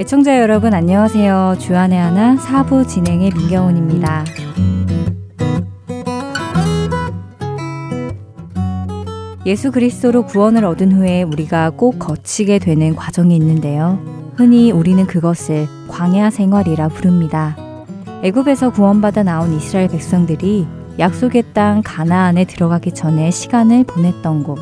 애청자 여러분 안녕하세요. 주안의 하나 사부 진행의 민경훈입니다. 예수 그리스도로 구원을 얻은 후에 우리가 꼭 거치게 되는 과정이 있는데요. 흔히 우리는 그것을 광야 생활이라 부릅니다. 애굽에서 구원받아 나온 이스라엘 백성들이 약속의 땅 가나안에 들어가기 전에 시간을 보냈던 곳.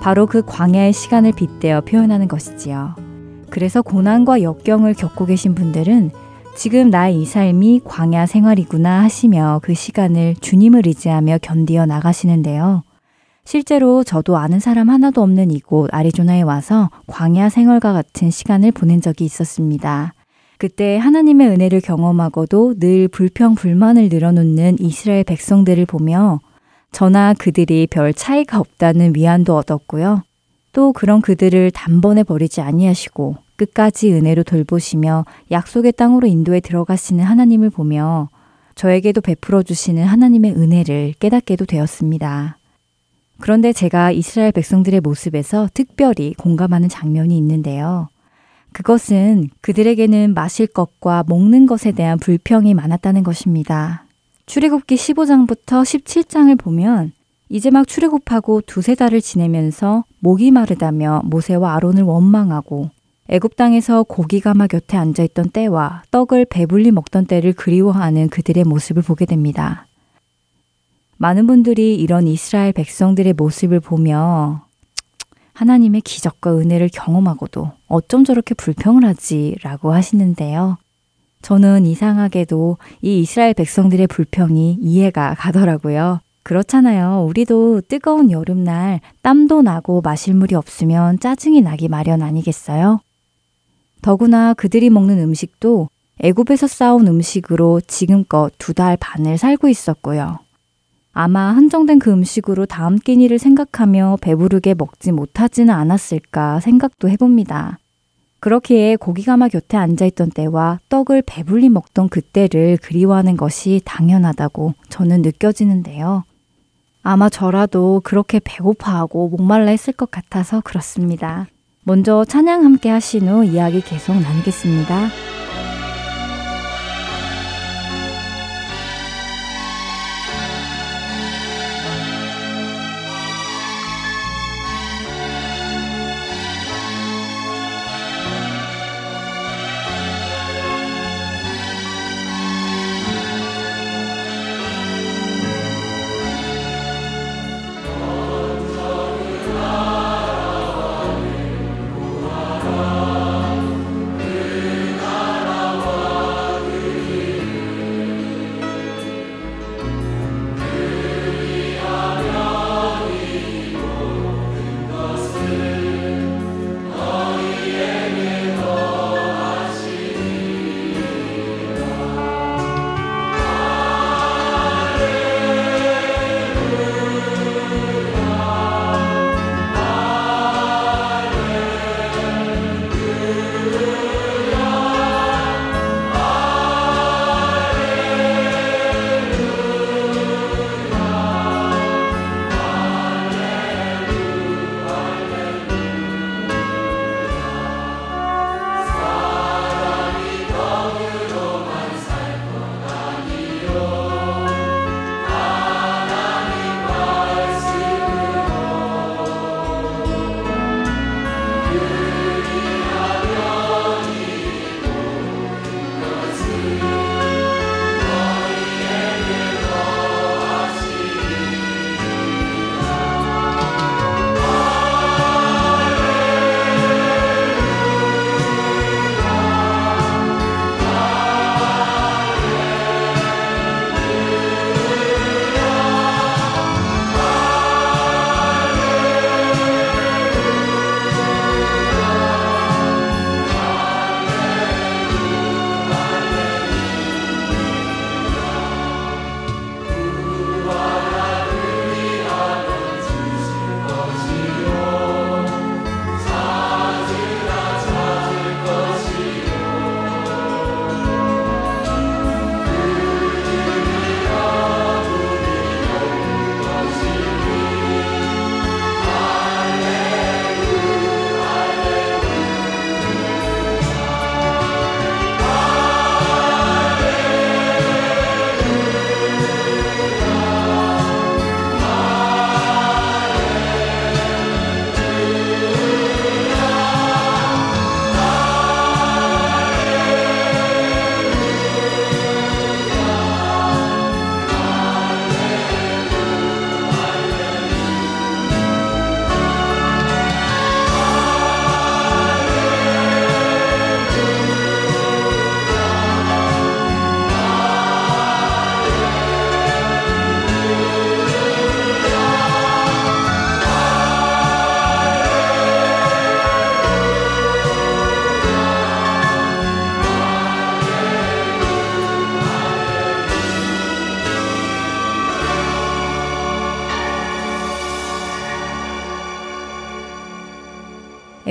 바로 그 광야의 시간을 빗대어 표현하는 것이지요. 그래서 고난과 역경을 겪고 계신 분들은 지금 나의 이 삶이 광야 생활이구나 하시며 그 시간을 주님을 의지하며 견디어 나가시는데요. 실제로 저도 아는 사람 하나도 없는 이곳 아리조나에 와서 광야 생활과 같은 시간을 보낸 적이 있었습니다. 그때 하나님의 은혜를 경험하고도 늘 불평, 불만을 늘어놓는 이스라엘 백성들을 보며 저나 그들이 별 차이가 없다는 위안도 얻었고요. 또 그런 그들을 단번에 버리지 아니하시고 끝까지 은혜로 돌보시며 약속의 땅으로 인도에 들어가시는 하나님을 보며 저에게도 베풀어 주시는 하나님의 은혜를 깨닫게도 되었습니다. 그런데 제가 이스라엘 백성들의 모습에서 특별히 공감하는 장면이 있는데요. 그것은 그들에게는 마실 것과 먹는 것에 대한 불평이 많았다는 것입니다. 출애굽기 15장부터 17장을 보면 이제 막 출애굽하고 두세 달을 지내면서 목이 마르다며 모세와 아론을 원망하고 애굽 땅에서 고기 가마 곁에 앉아 있던 때와 떡을 배불리 먹던 때를 그리워하는 그들의 모습을 보게 됩니다. 많은 분들이 이런 이스라엘 백성들의 모습을 보며 하나님의 기적과 은혜를 경험하고도 어쩜 저렇게 불평을 하지? 라고 하시는데요. 저는 이상하게도 이 이스라엘 백성들의 불평이 이해가 가더라고요. 그렇잖아요. 우리도 뜨거운 여름날 땀도 나고 마실 물이 없으면 짜증이 나기 마련 아니겠어요? 더구나 그들이 먹는 음식도 애굽에서 싸온 음식으로 지금껏 두 달 반을 살고 있었고요. 아마 한정된 그 음식으로 다음 끼니를 생각하며 배부르게 먹지 못하지는 않았을까 생각도 해봅니다. 그렇기에 고기가마 곁에 앉아있던 때와 떡을 배불리 먹던 그때를 그리워하는 것이 당연하다고 저는 느껴지는데요. 아마 저라도 그렇게 배고파하고 목말라 했을 것 같아서 그렇습니다. 먼저 찬양 함께 하신 후 이야기 계속 나누겠습니다.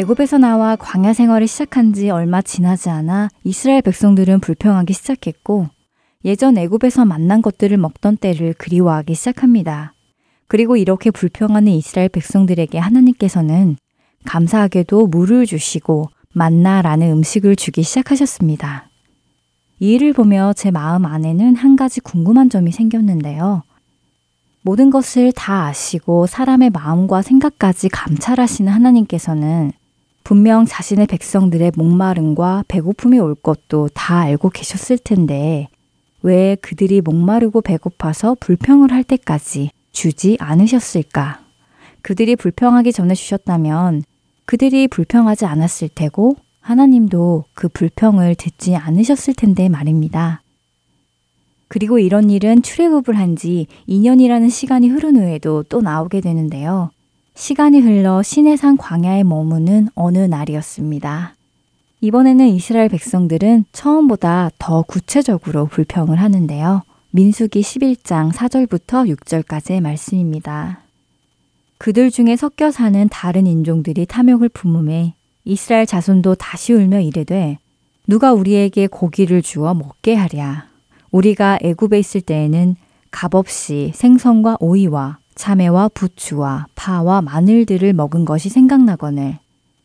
애굽에서 나와 광야 생활을 시작한 지 얼마 지나지 않아 이스라엘 백성들은 불평하기 시작했고 예전 애굽에서 만난 것들을 먹던 때를 그리워하기 시작합니다. 그리고 이렇게 불평하는 이스라엘 백성들에게 하나님께서는 감사하게도 물을 주시고 만나라는 음식을 주기 시작하셨습니다. 이 일을 보며 제 마음 안에는 한 가지 궁금한 점이 생겼는데요. 모든 것을 다 아시고 사람의 마음과 생각까지 감찰하시는 하나님께서는 분명 자신의 백성들의 목마름과 배고픔이 올 것도 다 알고 계셨을 텐데 왜 그들이 목마르고 배고파서 불평을 할 때까지 주지 않으셨을까? 그들이 불평하기 전에 주셨다면 그들이 불평하지 않았을 테고 하나님도 그 불평을 듣지 않으셨을 텐데 말입니다. 그리고 이런 일은 출애굽을 한 지 2년이라는 시간이 흐른 후에도 또 나오게 되는데요. 시간이 흘러 시내산 광야에 머무는 어느 날이었습니다. 이번에는 이스라엘 백성들은 처음보다 더 구체적으로 불평을 하는데요. 민수기 11장 4절부터 6절까지의 말씀입니다. 그들 중에 섞여 사는 다른 인종들이 탐욕을 품음에 이스라엘 자손도 다시 울며 이르되 누가 우리에게 고기를 주어 먹게 하랴. 우리가 애굽에 있을 때에는 값없이 생선과 오이와 참외와 부추와 파와 마늘들을 먹은 것이 생각나거늘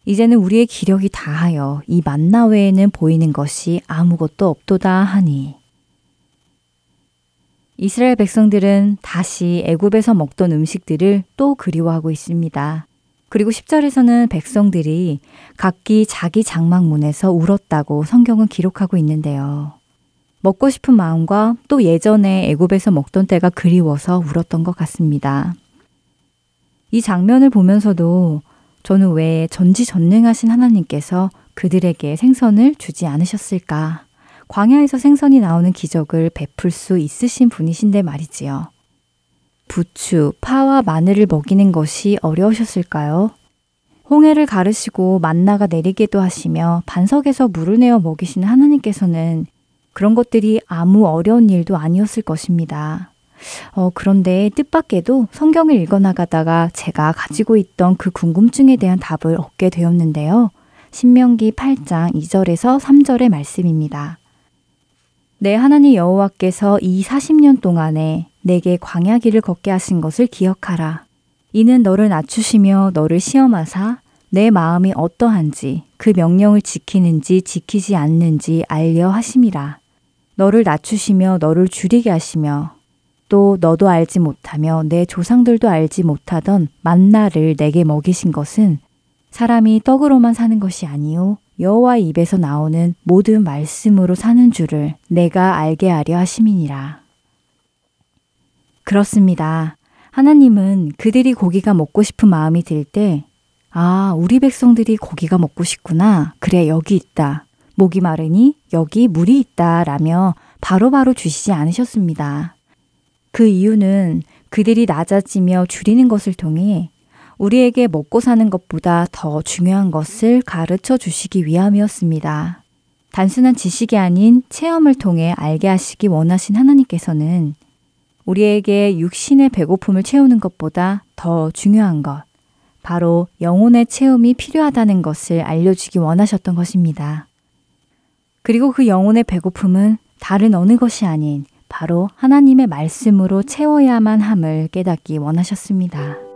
이제는 우리의 기력이 다하여 이 만나 외에는 보이는 것이 아무것도 없도다 하니 이스라엘 백성들은 다시 애굽에서 먹던 음식들을 또 그리워하고 있습니다. 그리고 10절에서는 백성들이 각기 자기 장막문에서 울었다고 성경은 기록하고 있는데요. 먹고 싶은 마음과 또 예전에 애굽에서 먹던 때가 그리워서 울었던 것 같습니다. 이 장면을 보면서도 저는 왜 전지전능하신 하나님께서 그들에게 생선을 주지 않으셨을까 광야에서 생선이 나오는 기적을 베풀 수 있으신 분이신데 말이지요. 부추, 파와 마늘을 먹이는 것이 어려우셨을까요? 홍해를 가르시고 만나가 내리게도 하시며 반석에서 물을 내어 먹이시는 하나님께서는 그런 것들이 아무 어려운 일도 아니었을 것입니다. 어, 그런데 뜻밖에도 성경을 읽어나가다가 제가 가지고 있던 그 궁금증에 대한 답을 얻게 되었는데요. 신명기 8장 2절에서 3절의 말씀입니다. 내 하나님 여호와께서 이 40년 동안에 내게 광야 길을 걷게 하신 것을 기억하라. 이는 너를 낮추시며 너를 시험하사 내 마음이 어떠한지 그 명령을 지키는지 지키지 않는지 알려 하심이라. 너를 낮추시며 너를 줄이게 하시며 또 너도 알지 못하며 내 조상들도 알지 못하던 만나를 내게 먹이신 것은 사람이 떡으로만 사는 것이 아니요 여호와 입에서 나오는 모든 말씀으로 사는 줄을 내가 알게 하려 하심이니라. 그렇습니다. 하나님은 그들이 고기가 먹고 싶은 마음이 들 때, 아, 우리 백성들이 고기가 먹고 싶구나. 그래, 여기 있다. 목이 마르니 여기 물이 있다. 라며 바로바로 바로 주시지 않으셨습니다. 그 이유는 그들이 낮아지며 줄이는 것을 통해 우리에게 먹고 사는 것보다 더 중요한 것을 가르쳐 주시기 위함이었습니다. 단순한 지식이 아닌 체험을 통해 알게 하시기 원하신 하나님께서는 우리에게 육신의 배고픔을 채우는 것보다 더 중요한 것, 바로 영혼의 체험이 필요하다는 것을 알려주기 원하셨던 것입니다. 그리고 그 영혼의 배고픔은 다른 어느 것이 아닌 바로 하나님의 말씀으로 채워야만 함을 깨닫기 원하셨습니다.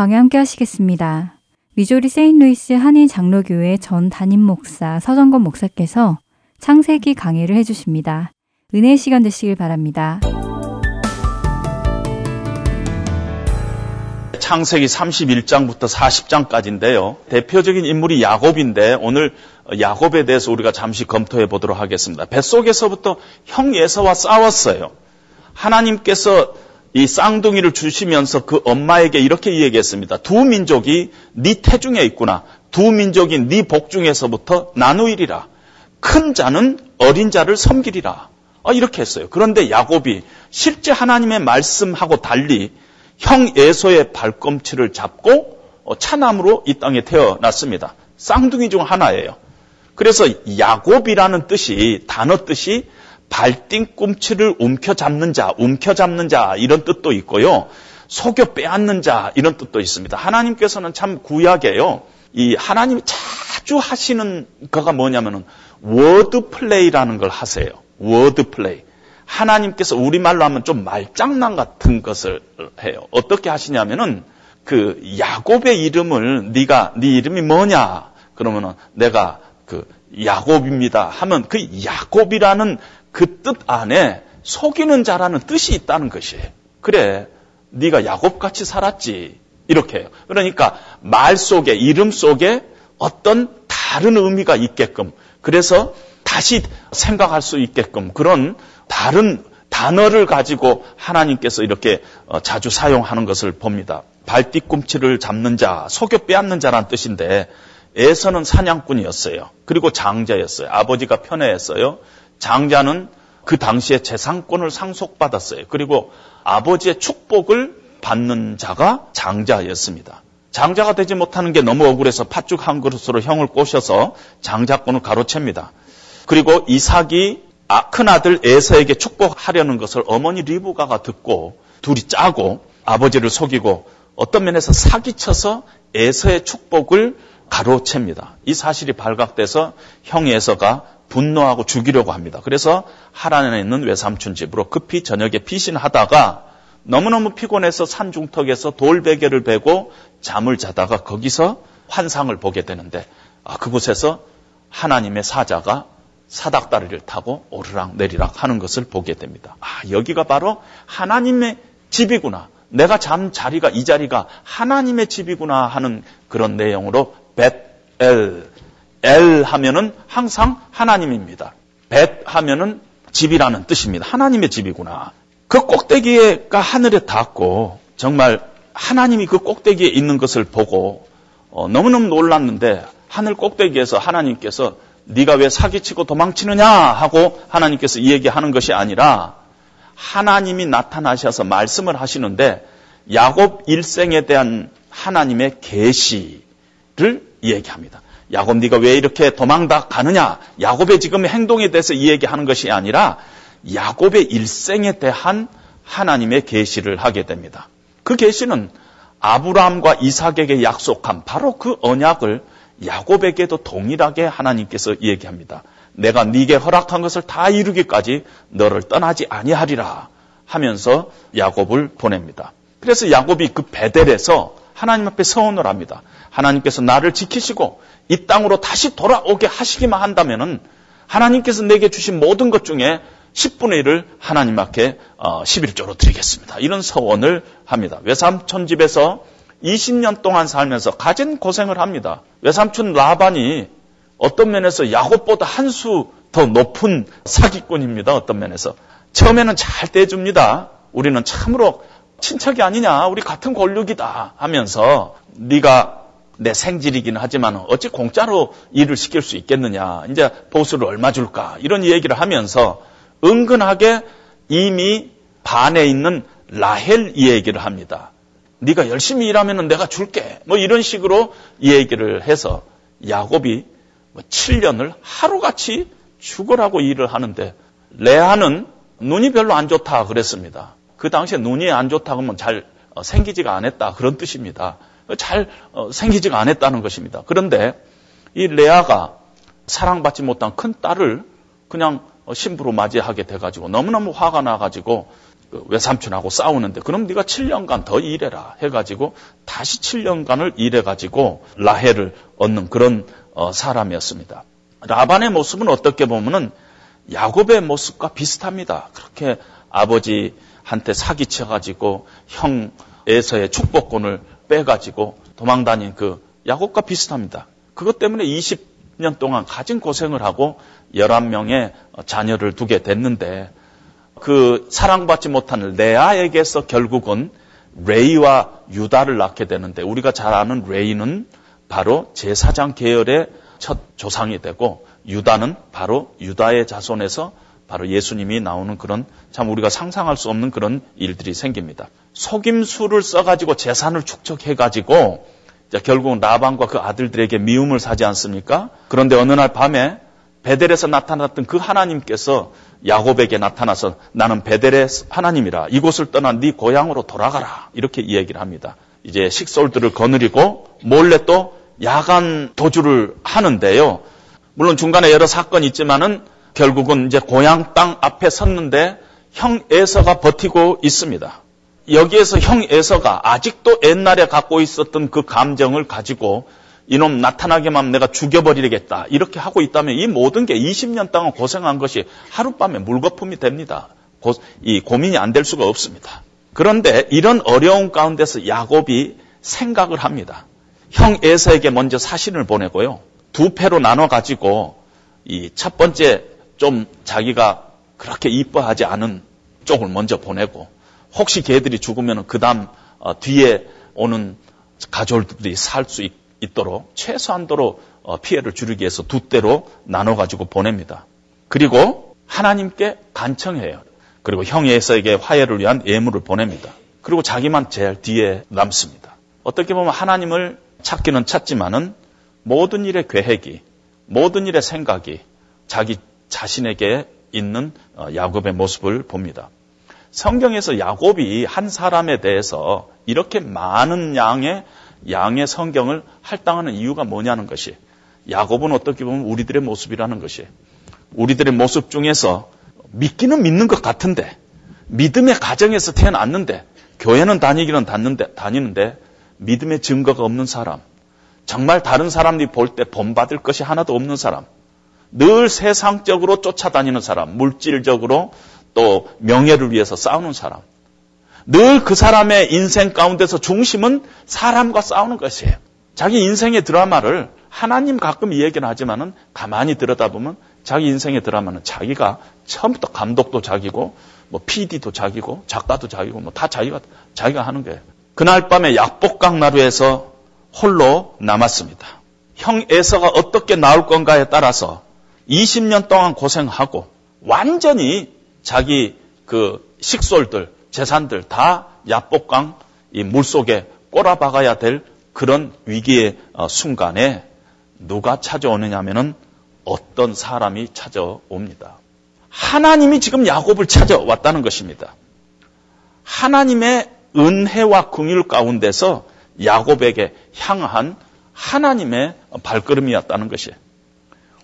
강의 함께 하시겠습니다. 미조리 세인루이스 한인 장로교회 전 담임 목사 서정건 목사께서 창세기 강의를 해주십니다. 은혜 시간 되시길 바랍니다. 창세기 31장부터 40장까지인데요. 대표적인 인물이 야곱인데 오늘 야곱에 대해서 우리가 잠시 검토해 보도록 하겠습니다. 뱃속에서부터 형 예서와 싸웠어요. 하나님께서 이 쌍둥이를 주시면서 그 엄마에게 이렇게 이야기했습니다. 두 민족이 네 태중에 있구나. 두 민족이 네 복중에서부터 나누이리라. 큰 자는 어린 자를 섬기리라. 어, 이렇게 했어요. 그런데 야곱이 실제 하나님의 말씀하고 달리 형 에서의 발꿈치를 잡고 어, 차남으로 이 땅에 태어났습니다. 쌍둥이 중 하나예요. 그래서 야곱이라는 뜻이 단어 뜻이 발뒤꿈치를 움켜잡는 자, 움켜잡는 자 이런 뜻도 있고요. 속여 빼앗는 자 이런 뜻도 있습니다. 하나님께서는 참 구약에요. 이 하나님이 자주 하시는 거가 뭐냐면은 word play라는 걸 하세요. word play. 하나님께서 우리말로 하면 좀 말장난 같은 것을 해요. 어떻게 하시냐면은 그 야곱의 이름을 네가 네 이름이 뭐냐? 그러면은 내가 그 야곱입니다. 하면 그 야곱이라는 그 뜻 안에 속이는 자라는 뜻이 있다는 것이에요. 그래, 네가 야곱같이 살았지. 이렇게 해요. 그러니까 말 속에, 이름 속에 어떤 다른 의미가 있게끔, 그래서 다시 생각할 수 있게끔 그런 다른 단어를 가지고 하나님께서 이렇게 어, 자주 사용하는 것을 봅니다. 발 뒤꿈치를 잡는 자, 속여 빼앗는 자란 뜻인데 에서는 사냥꾼이었어요. 그리고 장자였어요. 아버지가 편애했어요. 장자는 그 당시에 재산권을 상속받았어요. 그리고 아버지의 축복을 받는 자가 장자였습니다. 장자가 되지 못하는 게 너무 억울해서 팥죽 한 그릇으로 형을 꼬셔서 장자권을 가로챕니다. 그리고 이삭이 아, 큰아들 에서에게 축복하려는 것을 어머니 리브가가 듣고 둘이 짜고 아버지를 속이고 어떤 면에서 사기쳐서 에서의 축복을 가로챕니다. 이 사실이 발각돼서 형 에서가 분노하고 죽이려고 합니다. 그래서 하란에 있는 외삼촌 집으로 급히 저녁에 피신하다가 너무너무 피곤해서 산중턱에서 돌베개를 베고 잠을 자다가 거기서 환상을 보게 되는데 아, 그곳에서 하나님의 사자가 사닥다리를 타고 오르락 내리락 하는 것을 보게 됩니다. 아, 여기가 바로 하나님의 집이구나. 내가 잠 자리가 이 자리가 하나님의 집이구나 하는 그런 내용으로 벳엘 엘 하면은 항상 하나님입니다. 벳 하면은 집이라는 뜻입니다. 하나님의 집이구나. 그 꼭대기가 하늘에 닿고 정말 하나님이 그 꼭대기에 있는 것을 보고 어, 너무너무 놀랐는데 하늘 꼭대기에서 하나님께서 네가 왜 사기치고 도망치느냐 하고 하나님께서 이 얘기하는 것이 아니라 하나님이 나타나셔서 말씀을 하시는데 야곱 일생에 대한 하나님의 계시를 얘기합니다. 야곱 네가 왜 이렇게 도망다 가느냐? 야곱의 지금 행동에 대해서 이 얘기하는 것이 아니라 야곱의 일생에 대한 하나님의 계시를 하게 됩니다. 그 계시는 아브라함과 이삭에게 약속한 바로 그 언약을 야곱에게도 동일하게 하나님께서 얘기합니다. 내가 네게 허락한 것을 다 이루기까지 너를 떠나지 아니하리라 하면서 야곱을 보냅니다. 그래서 야곱이 그 베델에서 하나님 앞에 서원을 합니다. 하나님께서 나를 지키시고 이 땅으로 다시 돌아오게 하시기만 한다면은 하나님께서 내게 주신 모든 것 중에 10분의 1을 하나님 앞에 11조로 어, 드리겠습니다. 이런 서원을 합니다. 외삼촌 집에서 20년 동안 살면서 가진 고생을 합니다. 외삼촌 라반이 어떤 면에서 야곱보다 한 수 더 높은 사기꾼입니다. 어떤 면에서. 처음에는 잘 떼줍니다. 우리는 참으로 친척이 아니냐, 우리 같은 권력이다 하면서 네가 내 생질이긴 하지만 어찌 공짜로 일을 시킬 수 있겠느냐. 이제 보수를 얼마 줄까. 이런 얘기를 하면서 은근하게 이미 반에 있는 라헬 얘기를 합니다. 네가 열심히 일하면 내가 줄게. 뭐 이런 식으로 얘기를 해서 야곱이 7년을 뭐 하루같이 죽으라고 일을 하는데 레아는 눈이 별로 안 좋다 그랬습니다. 그 당시에 눈이 안 좋다 그러면 잘 어, 생기지가 않았다 그런 뜻입니다. 잘 어, 생기지가 않았다는 것입니다. 그런데 이 레아가 사랑받지 못한 큰 딸을 그냥 어, 신부로 맞이하게 돼가지고 너무너무 화가 나가지고 그 외삼촌하고 싸우는데 그럼 네가 7년간 더 일해라 해가지고 다시 7년간을 일해가지고 라헬을 얻는 그런 어, 사람이었습니다. 라반의 모습은 어떻게 보면은 야곱의 모습과 비슷합니다. 그렇게 아버지한테 사기쳐가지고 형 에서의 축복권을 빼가지고 도망다닌 그 야곱과 비슷합니다. 그것 때문에 20년 동안 가진 고생을 하고 11명의 자녀를 두게 됐는데 그 사랑받지 못한 레아에게서 결국은 레이와 유다를 낳게 되는데 우리가 잘 아는 레이는 바로 제사장 계열의 첫 조상이 되고 유다는 바로 유다의 자손에서 바로 예수님이 나오는 그런 참 우리가 상상할 수 없는 그런 일들이 생깁니다. 속임수를 써가지고 재산을 축적해가지고 결국은 라반과 그 아들들에게 미움을 사지 않습니까? 그런데 어느 날 밤에 베델에서 나타났던 그 하나님께서 야곱에게 나타나서 나는 베델의 하나님이라 이곳을 떠난 네 고향으로 돌아가라 이렇게 이야기를 합니다. 이제 식솔들을 거느리고 몰래 또 야간 도주를 하는데요. 물론 중간에 여러 사건이 있지만은 결국은 이제 고향 땅 앞에 섰는데 형 에서가 버티고 있습니다. 여기에서 형 에서가 아직도 옛날에 갖고 있었던 그 감정을 가지고 이놈 나타나게만 내가 죽여버리겠다. 이렇게 하고 있다면 이 모든 게 20년 동안 고생한 것이 하룻밤에 물거품이 됩니다. 고, 이 고민이 안 될 수가 없습니다. 그런데 이런 어려운 가운데서 야곱이 생각을 합니다. 형 에서에게 먼저 사신을 보내고요. 두 패로 나눠 가지고 이 첫 번째 좀 자기가 그렇게 이뻐하지 않은 쪽을 먼저 보내고 혹시 걔들이 죽으면 그 다음 어, 뒤에 오는 가족들이 살 수 있도록 최소한도로 어, 피해를 줄이기 위해서 두 대로 나눠 가지고 보냅니다. 그리고 하나님께 간청해요. 그리고 형 에서에게 화해를 위한 예물을 보냅니다. 그리고 자기만 제일 뒤에 남습니다. 어떻게 보면 하나님을 찾기는 찾지만은 모든 일의 계획이 모든 일의 생각이 자기 자신에게 있는 어, 야곱의 모습을 봅니다. 성경에서 야곱이 한 사람에 대해서 이렇게 많은 양의 양의 성경을 할당하는 이유가 뭐냐는 것이 야곱은 어떻게 보면 우리들의 모습이라는 것이 우리들의 모습 중에서 믿기는 믿는 것 같은데 믿음의 가정에서 태어났는데 교회는 다니기는 다니는데, 다니는데 믿음의 증거가 없는 사람 정말 다른 사람들이 볼 때 본받을 것이 하나도 없는 사람 늘 세상적으로 쫓아다니는 사람, 물질적으로 또 명예를 위해서 싸우는 사람. 늘 그 사람의 인생 가운데서 중심은 사람과 싸우는 것이에요. 자기 인생의 드라마를 하나님 가끔 이 얘기는 하지만은 가만히 들여다보면 자기 인생의 드라마는 자기가 처음부터 감독도 자기고 뭐 PD도 자기고 작가도 자기고 뭐 다 자기가 자기가 하는 거예요. 그날 밤에 약복강 나루에서 홀로 남았습니다. 형 에서가 어떻게 나올 건가에 따라서 20년 동안 고생하고 완전히 자기 그 식솔들, 재산들 다 야복강 이 물속에 꼬라박아야 될 그런 위기의 어, 순간에 누가 찾아오느냐면은 어떤 사람이 찾아옵니다. 하나님이 지금 야곱을 찾아왔다는 것입니다. 하나님의 은혜와 궁율 가운데서 야곱에게 향한 하나님의 발걸음이었다는 것이에요.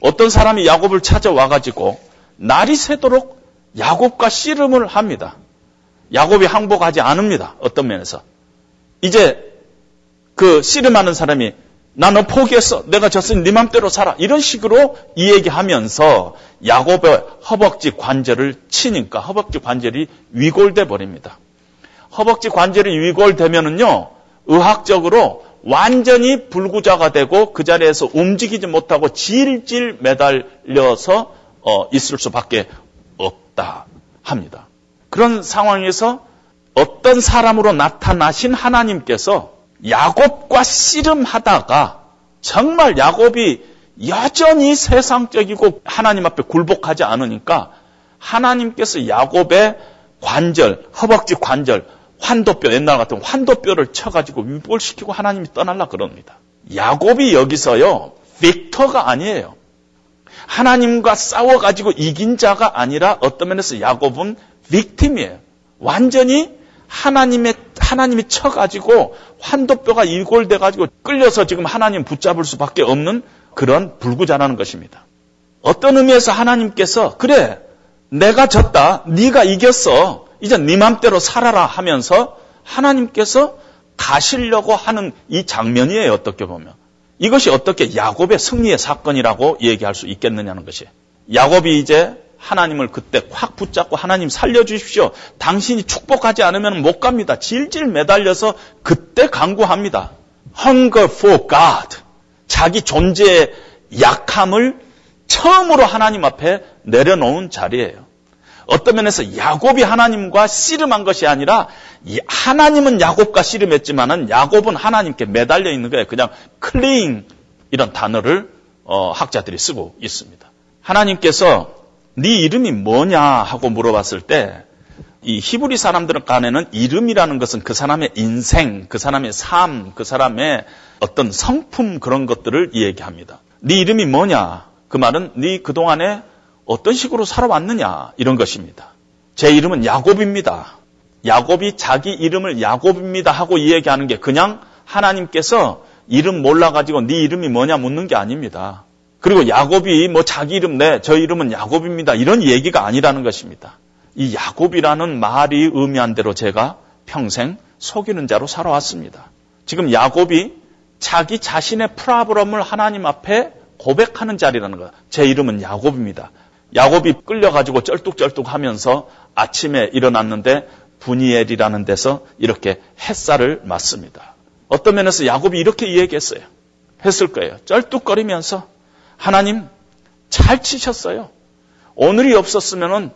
어떤 사람이 야곱을 찾아와 가지고 날이 새도록 야곱과 씨름을 합니다. 야곱이 항복하지 않습니다. 어떤 면에서. 이제 그 씨름하는 사람이 나너 포기했어. 내가 졌으니 네 맘대로 살아. 이런 식으로 이 얘기하면서 야곱의 허벅지 관절을 치니까 허벅지 관절이 위골돼 버립니다. 허벅지 관절이 위골되면은요. 의학적으로 완전히 불구자가 되고 그 자리에서 움직이지 못하고 질질 매달려서 어, 있을 수밖에 없다 합니다. 그런 상황에서 어떤 사람으로 나타나신 하나님께서 야곱과 씨름하다가 정말 야곱이 여전히 세상적이고 하나님 앞에 굴복하지 않으니까 하나님께서 야곱의 관절, 허벅지 관절, 환도뼈, 옛날 같은 환도뼈를 쳐가지고 위복시키고 하나님이 떠날라 그럽니다. 야곱이 여기서요, 빅터가 아니에요. 하나님과 싸워가지고 이긴 자가 아니라 어떤 면에서 야곱은 빅팀이에요. 완전히 하나님의, 하나님이 쳐가지고 환도뼈가 일골돼가지고 끌려서 지금 하나님 붙잡을 수밖에 없는 그런 불구자라는 것입니다. 어떤 의미에서 하나님께서, 그래, 내가 졌다, 네가 이겼어. 이제 네 맘대로 살아라 하면서 하나님께서 가시려고 하는 이 장면이에요. 어떻게 보면. 이것이 어떻게 야곱의 승리의 사건이라고 얘기할 수 있겠느냐는 것이. 야곱이 이제 하나님을 그때 확 붙잡고 하나님 살려주십시오. 당신이 축복하지 않으면 못 갑니다. 질질 매달려서 그때 강구합니다. Hunger for God. 자기 존재의 약함을 처음으로 하나님 앞에 내려놓은 자리예요. 어떤 면에서 야곱이 하나님과 씨름한 것이 아니라 하나님은 야곱과 씨름했지만은 야곱은 하나님께 매달려 있는 거예요. 그냥 클링 이런 단어를 어, 학자들이 쓰고 있습니다. 하나님께서 네 이름이 뭐냐 하고 물어봤을 때 이 히브리 사람들 간에는 이름이라는 것은 그 사람의 인생, 그 사람의 삶, 그 사람의 어떤 성품 그런 것들을 이야기합니다. 네 이름이 뭐냐? 그 말은 네 그동안에 어떤 식으로 살아왔느냐 이런 것입니다. 제 이름은 야곱입니다. 야곱이 자기 이름을 야곱입니다 하고 이야기하는 게 그냥 하나님께서 이름 몰라가지고 네 이름이 뭐냐 묻는 게 아닙니다. 그리고 야곱이 뭐 자기 이름 내, 저 이름은 야곱입니다. 이런 얘기가 아니라는 것입니다. 이 야곱이라는 말이 의미한 대로 제가 평생 속이는 자로 살아왔습니다. 지금 야곱이 자기 자신의 프라브럼을 하나님 앞에 고백하는 자리라는 거예요. 제 이름은 야곱입니다. 야곱이 끌려가지고 쩔뚝쩔뚝 하면서 아침에 일어났는데 분이엘이라는 데서 이렇게 햇살을 맞습니다. 어떤 면에서 야곱이 이렇게 이야기했어요. 했을 거예요. 쩔뚝거리면서 하나님 잘 치셨어요. 오늘이 없었으면은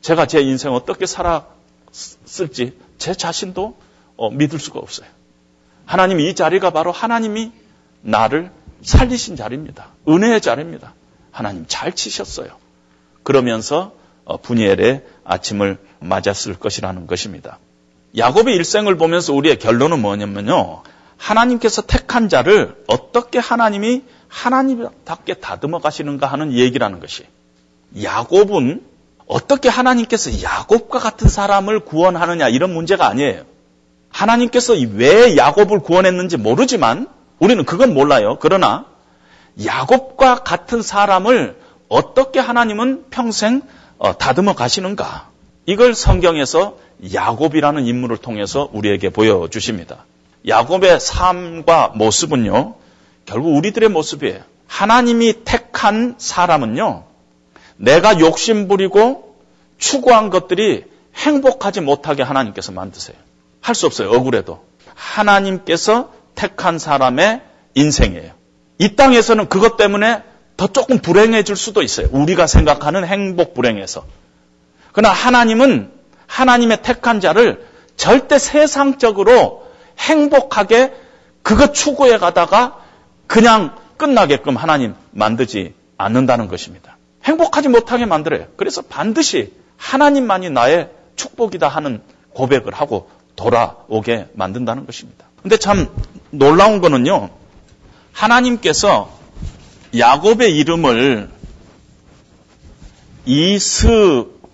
제가 제 인생 어떻게 살았을지 제 자신도 어, 믿을 수가 없어요. 하나님 이 자리가 바로 하나님이 나를 살리신 자리입니다. 은혜의 자리입니다. 하나님 잘 치셨어요. 그러면서 어, 분이엘의 아침을 맞았을 것이라는 것입니다. 야곱의 일생을 보면서 우리의 결론은 뭐냐면요. 하나님께서 택한 자를 어떻게 하나님이 하나님답게 다듬어 가시는가 하는 얘기라는 것이. 야곱은 어떻게 하나님께서 야곱과 같은 사람을 구원하느냐 이런 문제가 아니에요. 하나님께서 왜 야곱을 구원했는지 모르지만 우리는 그건 몰라요. 그러나 야곱과 같은 사람을 어떻게 하나님은 평생 어, 다듬어 가시는가? 이걸 성경에서 야곱이라는 인물을 통해서 우리에게 보여주십니다. 야곱의 삶과 모습은요, 결국 우리들의 모습이에요. 하나님이 택한 사람은요, 내가 욕심 부리고 추구한 것들이 행복하지 못하게 하나님께서 만드세요. 할 수 없어요. 억울해도. 하나님께서 택한 사람의 인생이에요. 이 땅에서는 그것 때문에 더 조금 불행해질 수도 있어요. 우리가 생각하는 행복 불행에서. 그러나 하나님은 하나님의 택한 자를 절대 세상적으로 행복하게 그것 추구해 가다가 그냥 끝나게끔 하나님 만들지 않는다는 것입니다. 행복하지 못하게 만들어요. 그래서 반드시 하나님만이 나의 축복이다 하는 고백을 하고 돌아오게 만든다는 것입니다. 근데 참 놀라운 거는요. 하나님께서 야곱의 이름을 이스라엘이라고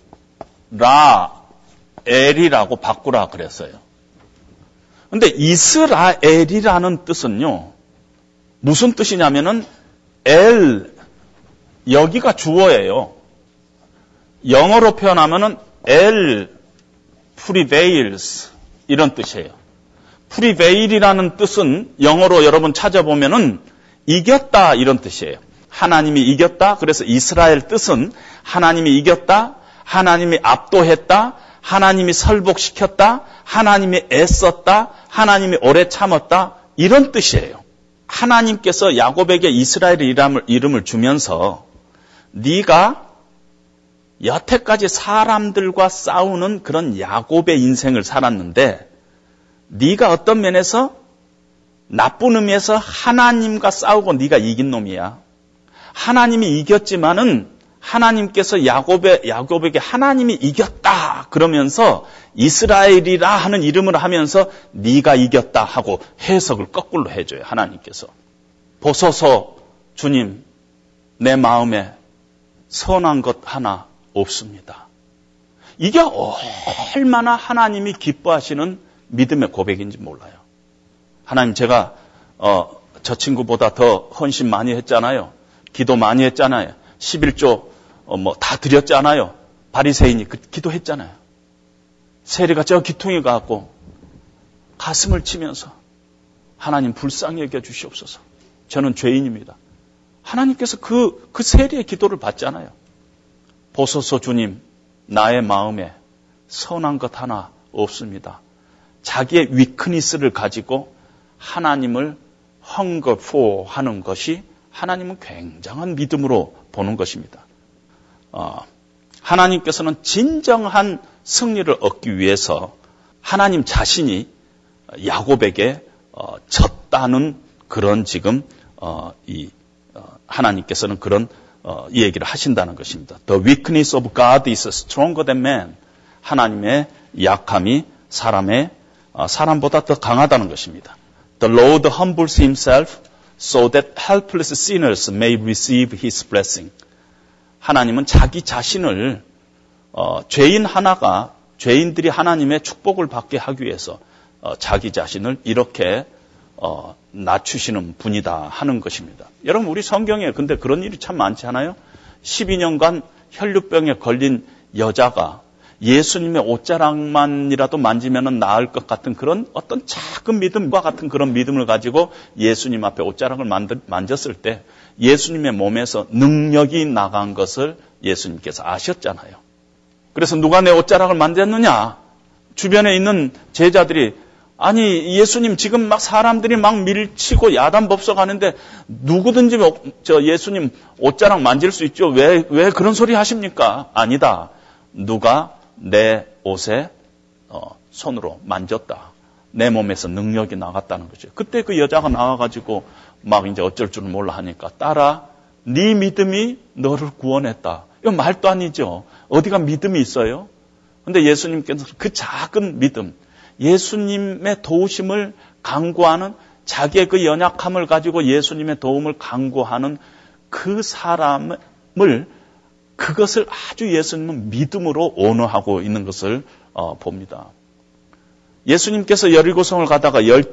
바꾸라 그랬어요. 근데 이스라엘이라는 뜻은요. 무슨 뜻이냐면은 엘 여기가 주어예요. 영어로 표현하면은 엘 prevails 이런 뜻이에요. prevail이라는 뜻은 영어로 여러분 찾아보면은 이겼다 이런 뜻이에요. 하나님이 이겼다. 그래서 이스라엘 뜻은 하나님이 이겼다. 하나님이 압도했다. 하나님이 설복시켰다. 하나님이 애썼다. 하나님이 오래 참았다. 이런 뜻이에요. 하나님께서 야곱에게 이스라엘의 이름을, 이름을 주면서 네가 여태까지 사람들과 싸우는 그런 야곱의 인생을 살았는데 네가 어떤 면에서 나쁜 의미에서 하나님과 싸우고 네가 이긴 놈이야. 하나님이 이겼지만은 하나님께서 야곱의 야곱에게 하나님이 이겼다 그러면서 이스라엘이라 하는 이름을 하면서 네가 이겼다 하고 해석을 거꾸로 해줘요 하나님께서 보소서 주님 내 마음에 선한 것 하나 없습니다. 이게 얼마나 하나님이 기뻐하시는 믿음의 고백인지 몰라요. 하나님 제가 어, 저 친구보다 더 헌신 많이 했잖아요. 기도 많이 했잖아요. 11조 어, 뭐다 드렸잖아요. 바리새인이 그 기도했잖아요. 세리가 저 기퉁이 가고 가슴을 치면서 하나님 불쌍히 여겨 주시옵소서. 저는 죄인입니다. 하나님께서 그, 그 세리의 기도를 받잖아요. 보소서 주님, 나의 마음에 선한 것 하나 없습니다. 자기의 위크니스를 가지고 하나님을 hunger for 하는 것이 하나님은 굉장한 믿음으로 보는 것입니다. 어, 하나님께서는 진정한 승리를 얻기 위해서 하나님 자신이 야곱에게 어, 졌다는 그런 지금 어, 이 어, 하나님께서는 그런 어, 이 얘기를 하신다는 것입니다. The weakness of God is stronger than man. 하나님의 약함이 사람의 어, 사람보다 더 강하다는 것입니다. The Lord humbles himself so that helpless sinners may receive his blessing. 하나님은 자기 자신을 어, 죄인 하나가 죄인들이 하나님의 축복을 받게 하기 위해서 어, 자기 자신을 이렇게 어, 낮추시는 분이다 하는 것입니다. 여러분 우리 성경에 근데 그런 일이 참 많지 않아요? 12년간 혈류병에 걸린 여자가 예수님의 옷자락만이라도 만지면 나을 것 같은 그런 어떤 작은 믿음과 같은 그런 믿음을 가지고 예수님 앞에 옷자락을 만졌을 때 예수님의 몸에서 능력이 나간 것을 예수님께서 아셨잖아요. 그래서 누가 내 옷자락을 만졌느냐? 주변에 있는 제자들이 아니 예수님 지금 막 사람들이 막 밀치고 야단 법석하는데 누구든지 저 예수님 옷자락 만질 수 있죠. 왜 왜 그런 소리 하십니까? 아니다. 누가 내 옷에 어, 손으로 만졌다. 내 몸에서 능력이 나갔다는 거죠. 그때 그 여자가 나와가지고 막 이제 어쩔 줄 몰라 하니까 따라 네 믿음이 너를 구원했다. 이거 말도 아니죠. 어디가 믿음이 있어요? 근데 예수님께서 그 작은 믿음, 예수님의 도우심을 강구하는 자기의 그 연약함을 가지고 예수님의 도움을 강구하는 그 사람을 그것을 아주 예수님은 믿음으로 온어하고 있는 것을 어, 봅니다. 예수님께서 여리고성을 가다가 열,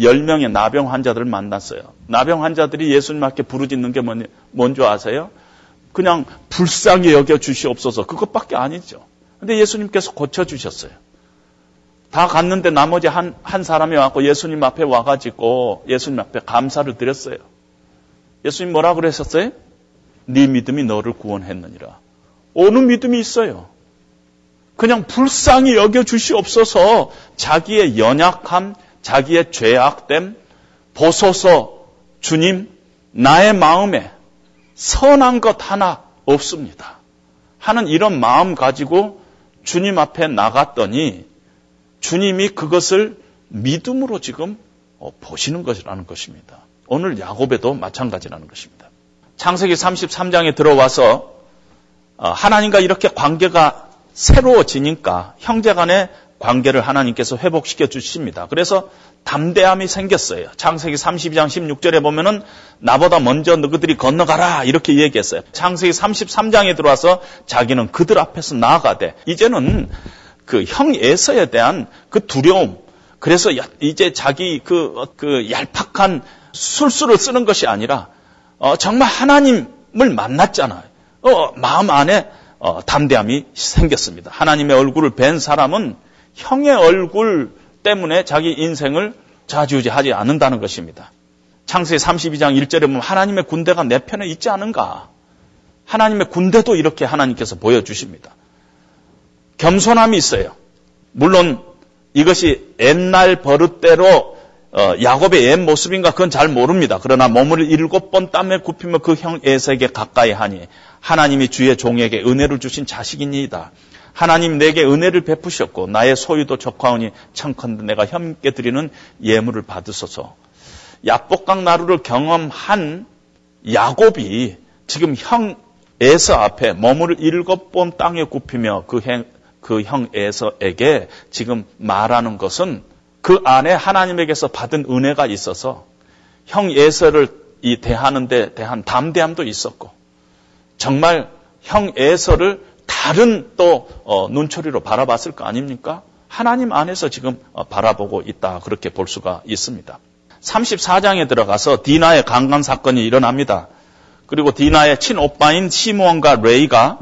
열 명의 나병 환자들을 만났어요. 나병 환자들이 예수님 앞에 부르짖는 게 뭔, 뭔지 아세요? 그냥 불쌍히 여겨 주시옵소서. 그것밖에 아니죠. 근데 예수님께서 고쳐주셨어요. 다 갔는데 나머지 한, 한 사람이 와고 예수님 앞에 와가지고 예수님 앞에 감사를 드렸어요. 예수님 뭐라 그러셨어요? 네 믿음이 너를 구원했느니라. 어느 믿음이 있어요? 그냥 불쌍히 여겨 주시옵소서 자기의 연약함, 자기의 죄악됨, 보소서 주님, 나의 마음에 선한 것 하나 없습니다. 하는 이런 마음 가지고 주님 앞에 나갔더니 주님이 그것을 믿음으로 지금 어, 보시는 것이라는 것입니다. 오늘 야곱에도 마찬가지라는 것입니다. 창세기 33장에 들어와서 어, 하나님과 이렇게 관계가 새로워지니까 형제 간의 관계를 하나님께서 회복시켜 주십니다. 그래서 담대함이 생겼어요. 창세기 32장 16절에 보면은 나보다 먼저 너희들이 건너가라 이렇게 얘기했어요. 창세기 33장에 들어와서 자기는 그들 앞에서 나아가되 이제는 그 형 에서에 대한 그 두려움 그래서 이제 자기 그, 그 얄팍한 술수를 쓰는 것이 아니라 어, 정말 하나님을 만났잖아요. 어, 마음 안에 어, 담대함이 생겼습니다. 하나님의 얼굴을 뵌 사람은 형의 얼굴 때문에 자기 인생을 좌지우지하지 않는다는 것입니다. 창세기 32장 1절에 보면 하나님의 군대가 내 편에 있지 않은가? 하나님의 군대도 이렇게 하나님께서 보여주십니다. 겸손함이 있어요. 물론 이것이 옛날 버릇대로 어, 야곱의 옛 모습인가 그건 잘 모릅니다. 그러나 몸을 일곱 번 땀에 굽히며 그 형 에서에게 가까이 하니 하나님이 주의 종에게 은혜를 주신 자식이니이다. 하나님 내게 은혜를 베푸셨고 나의 소유도 적하오니 청컨대 내가 형께 드리는 예물을 받으소서. 야복강 나루를 경험한 야곱이 지금 형 에서 앞에 몸을 일곱 번 땅에 굽히며 그형 그형 에서에게 지금 말하는 것은 그 안에 하나님에게서 받은 은혜가 있어서 형 에서를 이 대하는 데 대한 담대함도 있었고 정말 형 에서를 다른 또 어, 눈초리로 바라봤을 거 아닙니까? 하나님 안에서 지금 어, 바라보고 있다 그렇게 볼 수가 있습니다. 34장에 들어가서 디나의 강간 사건이 일어납니다. 그리고 디나의 친오빠인 시므온과 레이가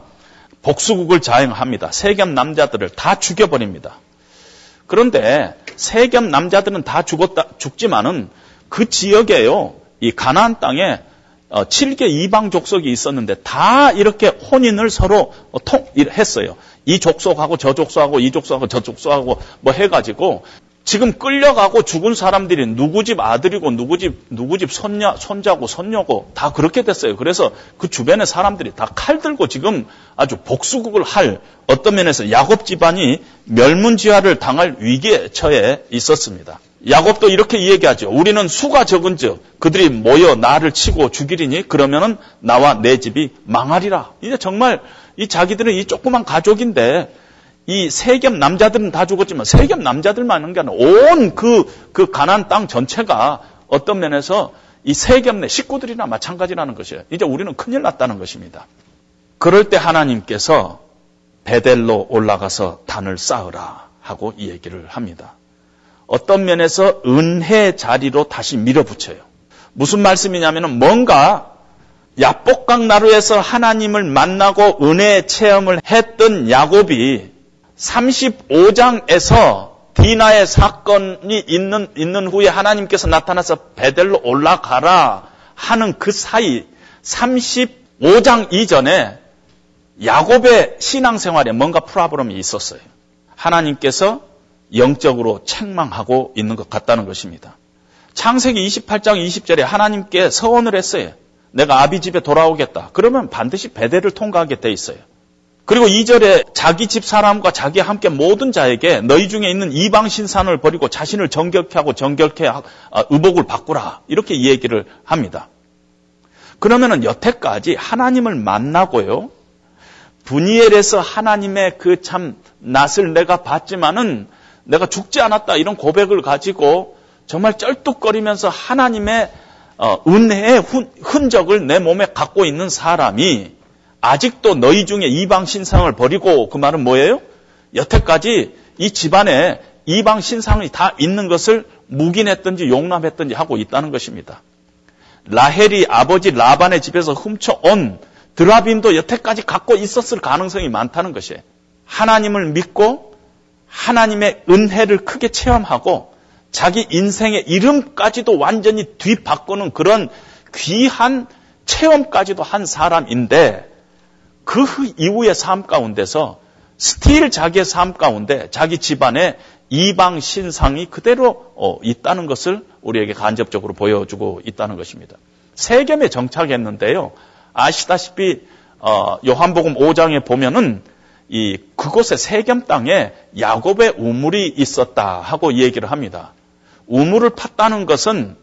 복수국을 자행합니다. 세겜 남자들을 다 죽여버립니다. 그런데 세겜 남자들은 다 죽었다 죽지만은 그 지역에요 이 가나안 땅에 어, 7개 이방 족속이 있었는데 다 이렇게 혼인을 서로 어, 통했어요. 이 족속하고 저 족속하고 이 족속하고 저 족속하고 뭐 해가지고 지금 끌려가고 죽은 사람들이 누구 집 아들이고 누구 집 누구 집 손녀 손자고 손녀고 다 그렇게 됐어요. 그래서 그 주변의 사람들이 다 칼 들고 지금 아주 복수국을 할 어떤 면에서 야곱 집안이 멸문지화를 당할 위기에 처해 있었습니다. 야곱도 이렇게 얘기하죠. 우리는 수가 적은즉 그들이 모여 나를 치고 죽이리니 그러면은 나와 내 집이 망하리라. 이제 정말 이 자기들은 이 조그만 가족인데 이 세겜 남자들은 다 죽었지만 세겜 남자들만 하는 게 아니라 온 그 그 가난 땅 전체가 어떤 면에서 이 세겜 내 식구들이나 마찬가지라는 것이에요. 이제 우리는 큰일 났다는 것입니다. 그럴 때 하나님께서 베델로 올라가서 단을 쌓으라 하고 이 얘기를 합니다. 어떤 면에서 은혜 자리로 다시 밀어붙여요. 무슨 말씀이냐면 뭔가 야복강 나루에서 하나님을 만나고 은혜 체험을 했던 야곱이 35장에서 디나의 사건이 있는, 있는 후에 하나님께서 나타나서 베델로 올라가라 하는 그 사이 35장 이전에 야곱의 신앙생활에 뭔가 프라브럼이 있었어요. 하나님께서 영적으로 책망하고 있는 것 같다는 것입니다. 창세기 28장 20절에 하나님께 서원을 했어요. 내가 아비 집에 돌아오겠다. 그러면 반드시 베델을 통과하게 돼 있어요. 그리고 2절에 자기 집 사람과 자기와 함께 모든 자에게 너희 중에 있는 이방 신산을 버리고 자신을 정결케 하고 정결케 아, 의복을 바꾸라. 이렇게 얘기를 합니다. 그러면은 여태까지 하나님을 만나고요. 분이엘에서 하나님의 그 참 낯을 내가 봤지만은 내가 죽지 않았다 이런 고백을 가지고 정말 쩔뚝거리면서 하나님의 어, 은혜의 흔적을 내 몸에 갖고 있는 사람이 아직도 너희 중에 이방 신상을 버리고 그 말은 뭐예요? 여태까지 이 집안에 이방 신상이 다 있는 것을 묵인했든지 용납했든지 하고 있다는 것입니다. 라헬이 아버지 라반의 집에서 훔쳐온 드라빈도 여태까지 갖고 있었을 가능성이 많다는 것이에요. 하나님을 믿고 하나님의 은혜를 크게 체험하고 자기 인생의 이름까지도 완전히 뒤바꾸는 그런 귀한 체험까지도 한 사람인데 그 이후의 삶 가운데서 still 자기의 삶 가운데 자기 집안에 이방 신상이 그대로 어, 있다는 것을 우리에게 간접적으로 보여주고 있다는 것입니다. 세겜에 정착했는데요. 아시다시피 어, 요한복음 5장에 보면은 이 그곳에 세겜 땅에 야곱의 우물이 있었다 하고 얘기를 합니다. 우물을 팠다는 것은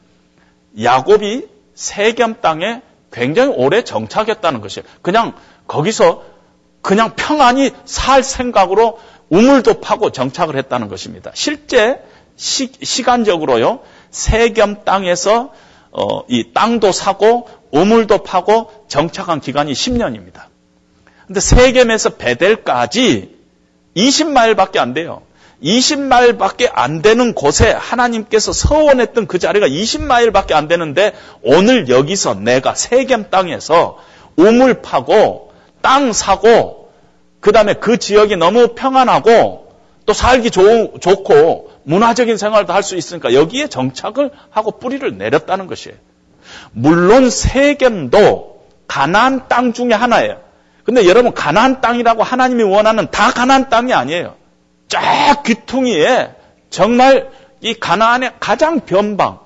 야곱이 세겜 땅에 굉장히 오래 정착했다는 것이에요. 그냥 거기서 그냥 평안히 살 생각으로 우물도 파고 정착을 했다는 것입니다. 실제 시, 간적으로요 세겸 땅에서 어, 이 땅도 사고 우물도 파고 정착한 기간이 10년입니다. 근데 세겜에서 베델까지 20마일밖에 안 돼요. 20마일밖에 안 되는 곳에 하나님께서 서원했던 그 자리가 20마일밖에 안 되는데 오늘 여기서 내가 세겜 땅에서 우물 파고 땅 사고 그 다음에 그 지역이 너무 평안하고 또 살기 좋, 좋고 문화적인 생활도 할 수 있으니까 여기에 정착을 하고 뿌리를 내렸다는 것이에요. 물론 세겜도 가나안 땅 중에 하나예요. 근데 여러분 가나안 땅이라고 하나님이 원하는 다 가나안 땅이 아니에요. 쫙 귀퉁이에 정말 이 가나안의 가장 변방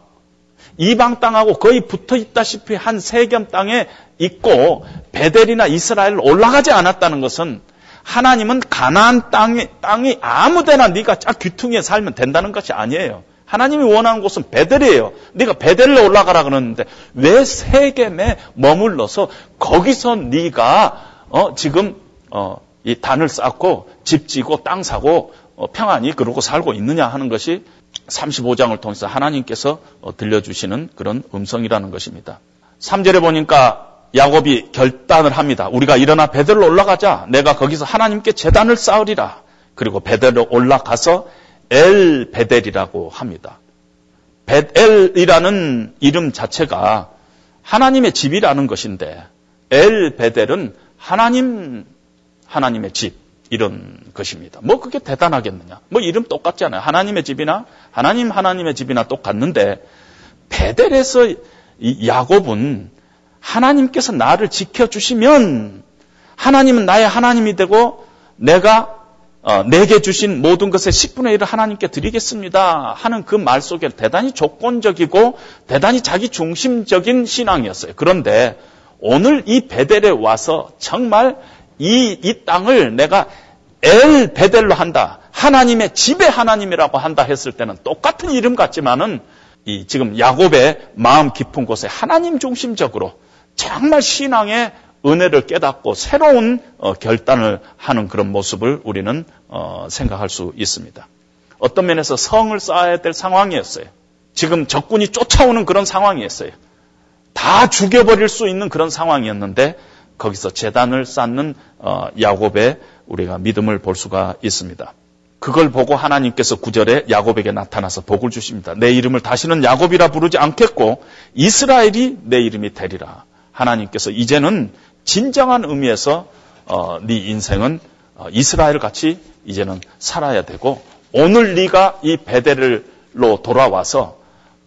이방 땅하고 거의 붙어 있다시피 한 세겜 땅에 있고 베델이나 이스라엘 올라가지 않았다는 것은 하나님은 가나안 땅이, 땅이 아무데나 네가 쫙 귀퉁이에 살면 된다는 것이 아니에요. 하나님이 원하는 곳은 베델이에요. 네가 베델로 올라가라 그러는데 왜 세겜에 머물러서 거기서 네가 어, 지금 어, 이 단을 쌓고 집 지고 땅 사고 어, 평안히 그러고 살고 있느냐 하는 것이 35장을 통해서 하나님께서 어, 들려주시는 그런 음성이라는 것입니다. 3절에 보니까 야곱이 결단을 합니다. 우리가 일어나 베델로 올라가자. 내가 거기서 하나님께 재단을 쌓으리라. 그리고 베델로 올라가서 엘 베델이라고 합니다. 베델이라는 이름 자체가 하나님의 집이라는 것인데 엘 베델은 하나님 하나님의 집. 이런 것입니다. 뭐 그게 대단하겠느냐? 뭐 이름 똑같잖아요. 하나님의 집이나 하나님 하나님의 집이나 똑같는데 베델에서 이 야곱은 하나님께서 나를 지켜주시면 하나님은 나의 하나님이 되고 내가 어, 내게 주신 모든 것의 10분의 1을 하나님께 드리겠습니다 하는 그 말 속에 대단히 조건적이고 대단히 자기 중심적인 신앙이었어요. 그런데 오늘 이 베델에 와서 정말 이, 이 땅을 내가 엘 베델로 한다. 하나님의 집의 하나님이라고 한다 했을 때는 똑같은 이름 같지만은 이 지금 야곱의 마음 깊은 곳에 하나님 중심적으로 정말 신앙의 은혜를 깨닫고 새로운 어, 결단을 하는 그런 모습을 우리는 어, 생각할 수 있습니다. 어떤 면에서 성을 쌓아야 될 상황이었어요. 지금 적군이 쫓아오는 그런 상황이었어요. 다 죽여버릴 수 있는 그런 상황이었는데 거기서 재단을 쌓는 어, 야곱의 우리가 믿음을 볼 수가 있습니다. 그걸 보고 하나님께서 구절에 야곱에게 나타나서 복을 주십니다. 내 이름을 다시는 야곱이라 부르지 않겠고 이스라엘이 내 이름이 되리라. 하나님께서 이제는 진정한 의미에서 어, 네 인생은 어, 이스라엘 같이 이제는 살아야 되고 오늘 네가 이 베델로 돌아와서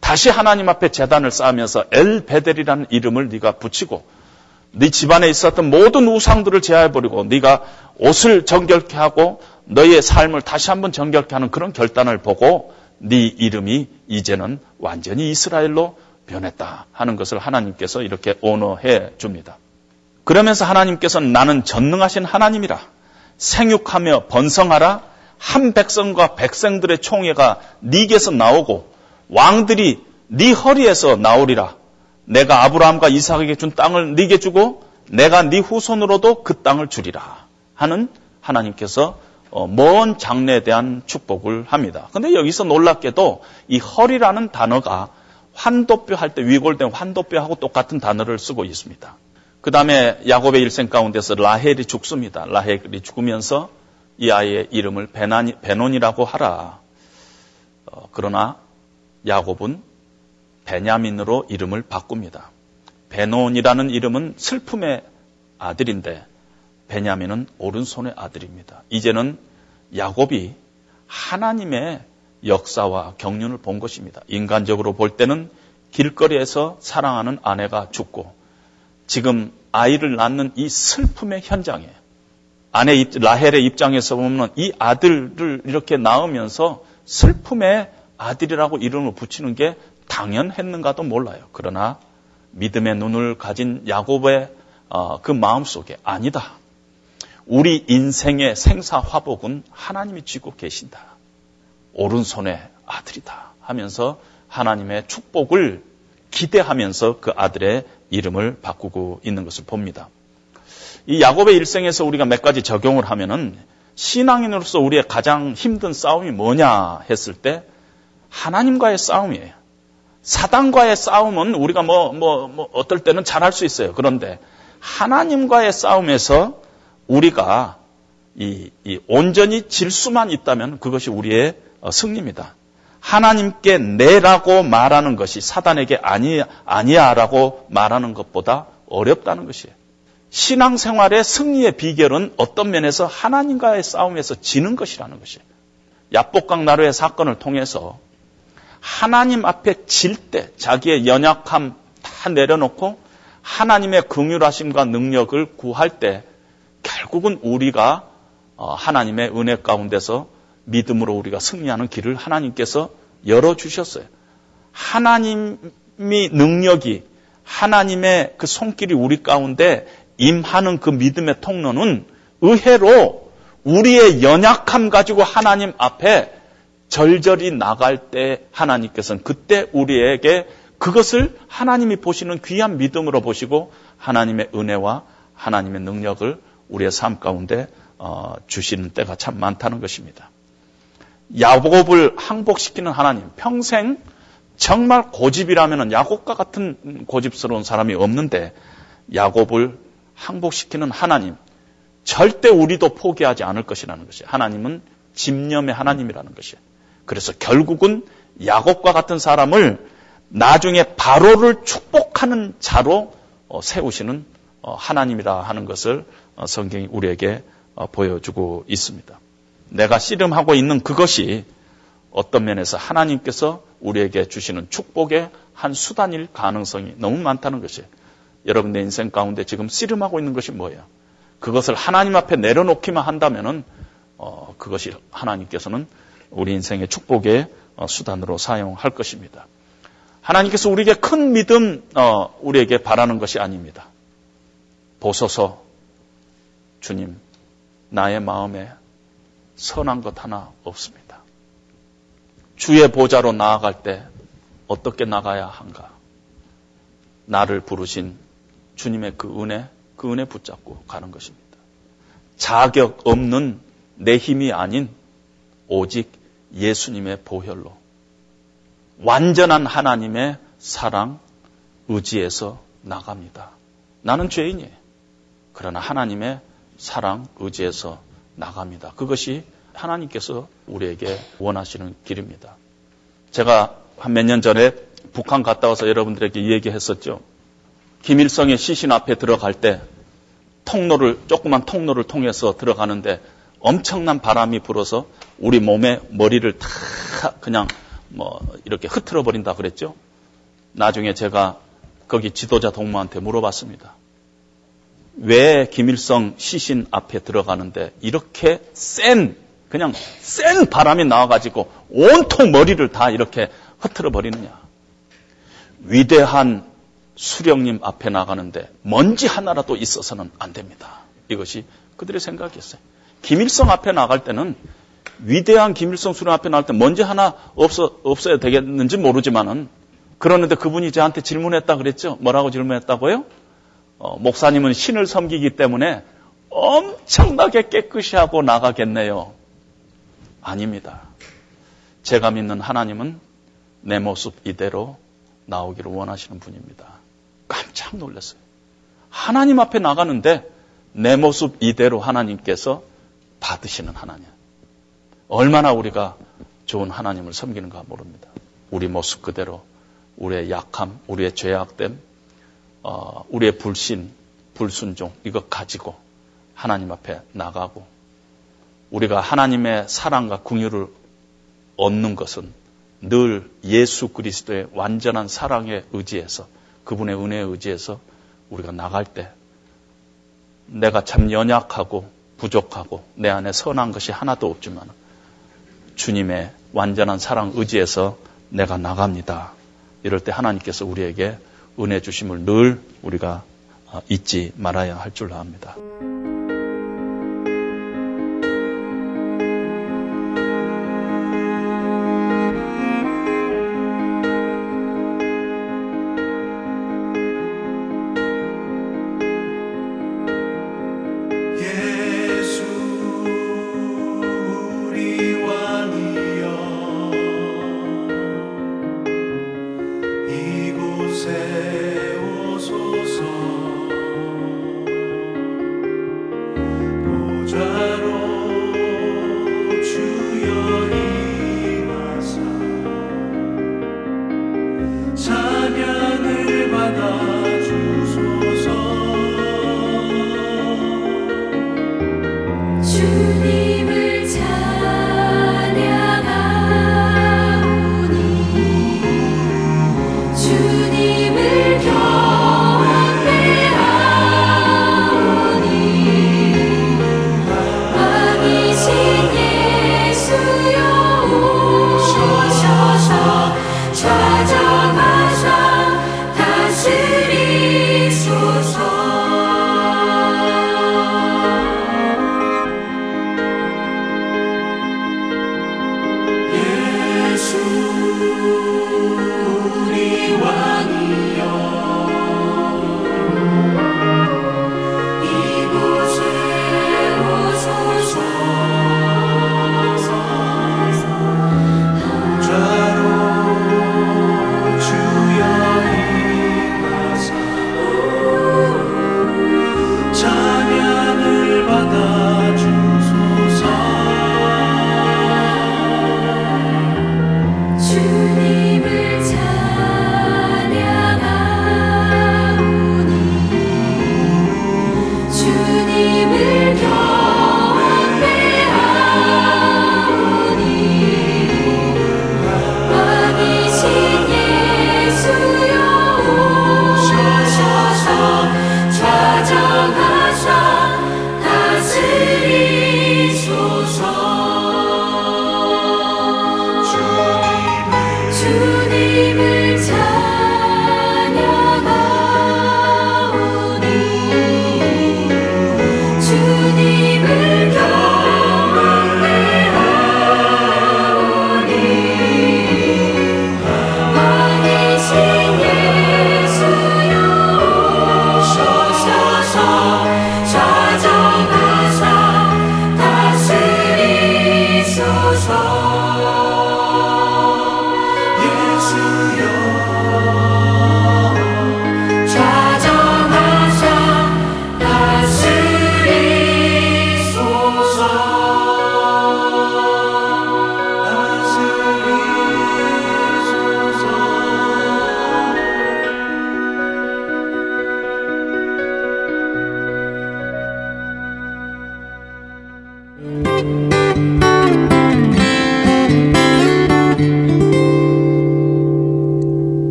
다시 하나님 앞에 재단을 쌓으면서 엘 베델이라는 이름을 네가 붙이고 네 집안에 있었던 모든 우상들을 제하해 버리고 네가 옷을 정결케 하고 너의 삶을 다시 한번 정결케 하는 그런 결단을 보고 네 이름이 이제는 완전히 이스라엘로 변했다 하는 것을 하나님께서 이렇게 언어해 줍니다. 그러면서 하나님께서는 나는 전능하신 하나님이라 생육하며 번성하라 한 백성과 백성들의 총회가 네게서 나오고 왕들이 네 허리에서 나오리라 내가 아브라함과 이삭에게 준 땅을 네게 주고 내가 네 후손으로도 그 땅을 주리라 하는 하나님께서 어, 먼 장래에 대한 축복을 합니다. 근데 여기서 놀랍게도 이 허리라는 단어가 환도뼈 할 때 위골된 환도뼈하고 똑같은 단어를 쓰고 있습니다. 그 다음에 야곱의 일생 가운데서 라헬이 죽습니다. 라헬이 죽으면서 이 아이의 이름을 베논이라고 하라. 어, 그러나 야곱은 베냐민으로 이름을 바꿉니다. 베논이라는 이름은 슬픔의 아들인데 베냐민은 오른손의 아들입니다. 이제는 야곱이 하나님의 역사와 경륜을 본 것입니다. 인간적으로 볼 때는 길거리에서 사랑하는 아내가 죽고 지금 아이를 낳는 이 슬픔의 현장에 아내 라헬의 입장에서 보면 이 아들을 이렇게 낳으면서 슬픔의 아들이라고 이름을 붙이는 게 당연했는가도 몰라요. 그러나 믿음의 눈을 가진 야곱의 어, 그 마음 속에 아니다. 우리 인생의 생사 화복은 하나님이 쥐고 계신다. 오른손의 아들이다. 하면서 하나님의 축복을 기대하면서 그 아들의 이름을 바꾸고 있는 것을 봅니다. 이 야곱의 일생에서 우리가 몇 가지 적용을 하면은 신앙인으로서 우리의 가장 힘든 싸움이 뭐냐 했을 때 하나님과의 싸움이에요. 사단과의 싸움은 우리가 뭐, 뭐, 뭐, 어떨 때는 잘할 수 있어요. 그런데 하나님과의 싸움에서 우리가 이, 이 온전히 질 수만 있다면 그것이 우리의 어, 승리입니다. 하나님께 내라고 말하는 것이 사단에게 아니, 아니야라고 말하는 것보다 어렵다는 것이에요. 신앙생활의 승리의 비결은 어떤 면에서 하나님과의 싸움에서 지는 것이라는 것이에요. 야복강 나루의 사건을 통해서 하나님 앞에 질 때 자기의 연약함 다 내려놓고 하나님의 긍휼하심과 능력을 구할 때 결국은 우리가 어, 하나님의 은혜 가운데서 믿음으로 우리가 승리하는 길을 하나님께서 열어 주셨어요. 하나님이 능력이 하나님의 그 손길이 우리 가운데 임하는 그 믿음의 통로는 의외로 우리의 연약함 가지고 하나님 앞에 절절히 나갈 때 하나님께서는 그때 우리에게 그것을 하나님이 보시는 귀한 믿음으로 보시고 하나님의 은혜와 하나님의 능력을 우리의 삶 가운데 어, 주시는 때가 참 많다는 것입니다. 야곱을 항복시키는 하나님, 평생 정말 고집이라면 야곱과 같은 고집스러운 사람이 없는데 야곱을 항복시키는 하나님, 절대 우리도 포기하지 않을 것이라는 것이 하나님은 집념의 하나님이라는 것이에요. 그래서 결국은 야곱과 같은 사람을 나중에 바로를 축복하는 자로 어, 세우시는 어, 하나님이라 하는 것을 어, 성경이 우리에게 어, 보여주고 있습니다. 내가 씨름하고 있는 그것이 어떤 면에서 하나님께서 우리에게 주시는 축복의 한 수단일 가능성이 너무 많다는 것이에요. 여러분 내 인생 가운데 지금 씨름하고 있는 것이 뭐예요? 그것을 하나님 앞에 내려놓기만 한다면은 어, 그것이 하나님께서는 우리 인생의 축복의 어, 수단으로 사용할 것입니다. 하나님께서 우리에게 큰 믿음 어, 우리에게 바라는 것이 아닙니다. 보소서 주님 나의 마음에 선한 것 하나 없습니다. 주의 보좌로 나아갈 때 어떻게 나가야 한가? 나를 부르신 주님의 그 은혜, 그 은혜 붙잡고 가는 것입니다. 자격 없는 내 힘이 아닌 오직 예수님의 보혈로 완전한 하나님의 사랑, 의지에서 나갑니다. 나는 죄인이에요. 그러나 하나님의 사랑, 의지에서 나갑니다. 그것이 하나님께서 우리에게 원하시는 길입니다. 제가 한 몇 년 전에 북한 갔다 와서 여러분들에게 얘기했었죠. 김일성의 시신 앞에 들어갈 때 통로를, 조그만 통로를 통해서 들어가는데 엄청난 바람이 불어서 우리 몸에 머리를 다 그냥 뭐 이렇게 흐트러 버린다 그랬죠. 나중에 제가 거기 지도자 동무한테 물어봤습니다. 왜 김일성 시신 앞에 들어가는데 이렇게 센 그냥 센 바람이 나와가지고 온통 머리를 다 이렇게 흐트러 버리느냐. 위대한 수령님 앞에 나가는데 먼지 하나라도 있어서는 안 됩니다. 이것이 그들의 생각이었어요. 김일성 앞에 나갈 때는 위대한 김일성 수령 앞에 나갈 때 먼지 하나 없어, 없어야 되겠는지 모르지만은 그러는데 그분이 저한테 질문했다 그랬죠? 뭐라고 질문했다고요? 어, 목사님은 신을 섬기기 때문에 엄청나게 깨끗이 하고 나가겠네요. 아닙니다. 제가 믿는 하나님은 내 모습 이대로 나오기를 원하시는 분입니다. 깜짝 놀랐어요. 하나님 앞에 나가는데 내 모습 이대로 하나님께서 받으시는 하나님. 얼마나 우리가 좋은 하나님을 섬기는가 모릅니다. 우리 모습 그대로 우리의 약함, 우리의 죄악됨, 어, 우리의 불신, 불순종 이것 가지고 하나님 앞에 나가고 우리가 하나님의 사랑과 궁유를 얻는 것은 늘 예수 그리스도의 완전한 사랑에 의지해서 그분의 은혜에 의지해서 우리가 나갈 때 내가 참 연약하고 부족하고 내 안에 선한 것이 하나도 없지만 주님의 완전한 사랑 의지해서 내가 나갑니다. 이럴 때 하나님께서 우리에게 은혜 주심을 늘 우리가 잊지 말아야 할줄 압니다.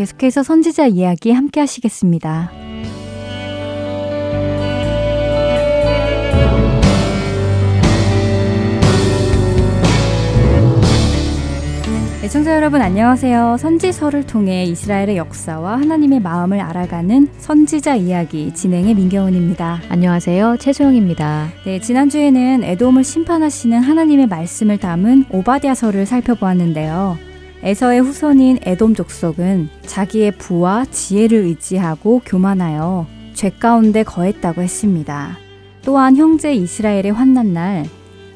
계속해서 선지자 이야기 함께 하시겠습니다. 애청자 여러분 안녕하세요. 선지서를 통해 이스라엘의 역사와 하나님의 마음을 알아가는 선지자 이야기 진행의 민경은입니다. 안녕하세요. 최소영입니다. 네, 지난주에는 에돔을 심판하시는 하나님의 말씀을 담은 오바댜서를 살펴보았는데요. 에서의 후손인 에돔 족속은 자기의 부와 지혜를 의지하고 교만하여 죄 가운데 거했다고 했습니다. 또한 형제 이스라엘의 환난 날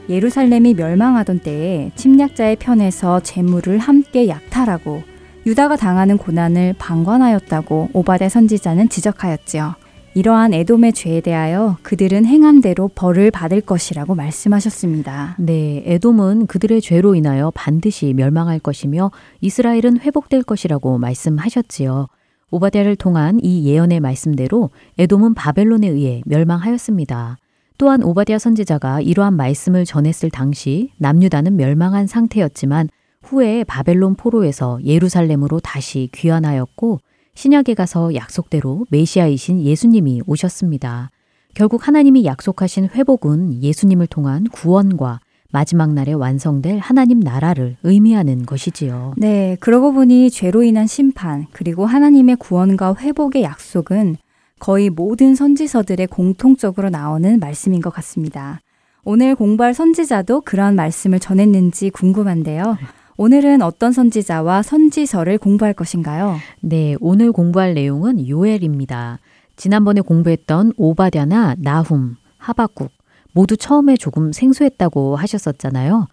예루살렘이 멸망하던 때에 침략자의 편에서 재물을 함께 약탈하고 유다가 당하는 고난을 방관하였다고 오바데 선지자는 지적하였지요. 이러한 에돔의 죄에 대하여 그들은 행한 대로 벌을 받을 것이라고 말씀하셨습니다. 네, 에돔은 그들의 죄로 인하여 반드시 멸망할 것이며 이스라엘은 회복될 것이라고 말씀하셨지요. 오바댜를 통한 이 예언의 말씀대로 에돔은 바벨론에 의해 멸망하였습니다. 또한 오바댜 선지자가 이러한 말씀을 전했을 당시 남유다는 멸망한 상태였지만 후에 바벨론 포로에서 예루살렘으로 다시 귀환하였고 신약에 가서 약속대로 메시아이신 예수님이 오셨습니다. 결국 하나님이 약속하신 회복은 예수님을 통한 구원과 마지막 날에 완성될 하나님 나라를 의미하는 것이지요. 네, 그러고 보니 죄로 인한 심판, 그리고 하나님의 구원과 회복의 약속은 거의 모든 선지서들의 공통적으로 나오는 말씀인 것 같습니다. 오늘 공부할 선지자도 그러한 말씀을 전했는지 궁금한데요. 오늘은 어떤 선지자와 선지서를 공부할 것인가요? 네, 오늘 공부할 내용은 요엘입니다. 지난번에 공부했던 오바댜나 나훔, 하박국 모두 처음에 조금 생소했다고 하셨었잖아요.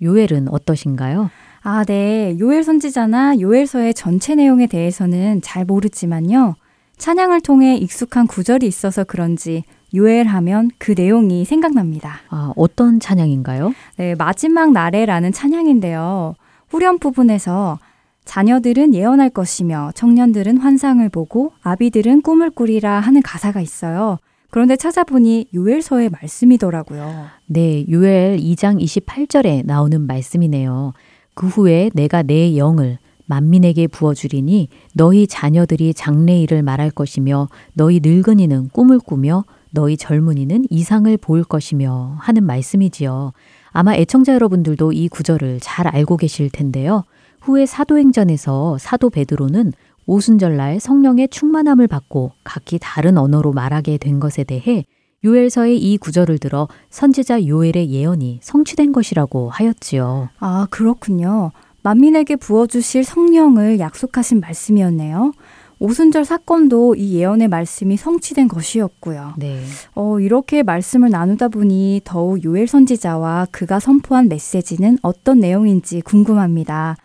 요엘은 어떠신가요? 아, 네. 요엘 선지자나 요엘서의 전체 내용에 대해서는 잘 모르지만요. 찬양을 통해 익숙한 구절이 있어서 그런지 요엘하면 그 내용이 생각납니다. 아, 어떤 찬양인가요? 네, 마지막 날에라는 찬양인데요. 후렴 부분에서 자녀들은 예언할 것이며 청년들은 환상을 보고 아비들은 꿈을 꾸리라 하는 가사가 있어요. 그런데 찾아보니 요엘서의 말씀이더라고요. 네, 요엘 2장 28절에 나오는 말씀이네요. 그 후에 내가 내 영을 만민에게 부어주리니 너희 자녀들이 장래일을 말할 것이며 너희 늙은이는 꿈을 꾸며 너희 젊은이는 이상을 볼 것이며 하는 말씀이지요. 아마 애청자 여러분들도 이 구절을 잘 알고 계실 텐데요. 후에 사도행전에서 사도 베드로는 오순절날 성령의 충만함을 받고 각기 다른 언어로 말하게 된 것에 대해 요엘서의 이 구절을 들어 선지자 요엘의 예언이 성취된 것이라고 하였지요. 아, 그렇군요. 만민에게 부어주실 성령을 약속하신 말씀이었네요. 오순절 사건도 이 예언의 말씀이 성취된 것이었고요. 네. 어, 이렇게 말씀을 나누다 보니 더욱 요엘 선지자와 그가 선포한 메시지는 어떤 내용인지 궁금합니다.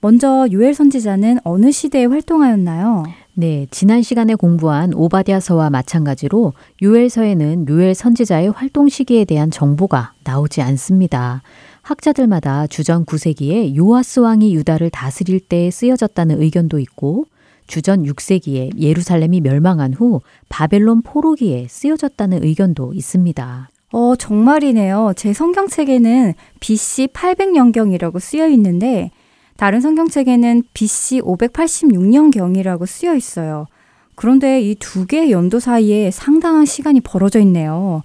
먼저 요엘 선지자는 어느 시대에 활동하였나요? 네, 지난 시간에 공부한 오바댜서와 마찬가지로 요엘서에는 요엘 선지자의 활동 시기에 대한 정보가 나오지 않습니다. 학자들마다 주전 9세기에 요아스 왕이 유다를 다스릴 때 쓰여졌다는 의견도 있고 주전 6세기에 예루살렘이 멸망한 후 바벨론 포로기에 쓰여졌다는 의견도 있습니다. 어, 정말이네요. 제 성경책에는 BC 800년경이라고 쓰여 있는데 다른 성경책에는 BC 586년경이라고 쓰여 있어요. 그런데 이 두 개의 연도 사이에 상당한 시간이 벌어져 있네요.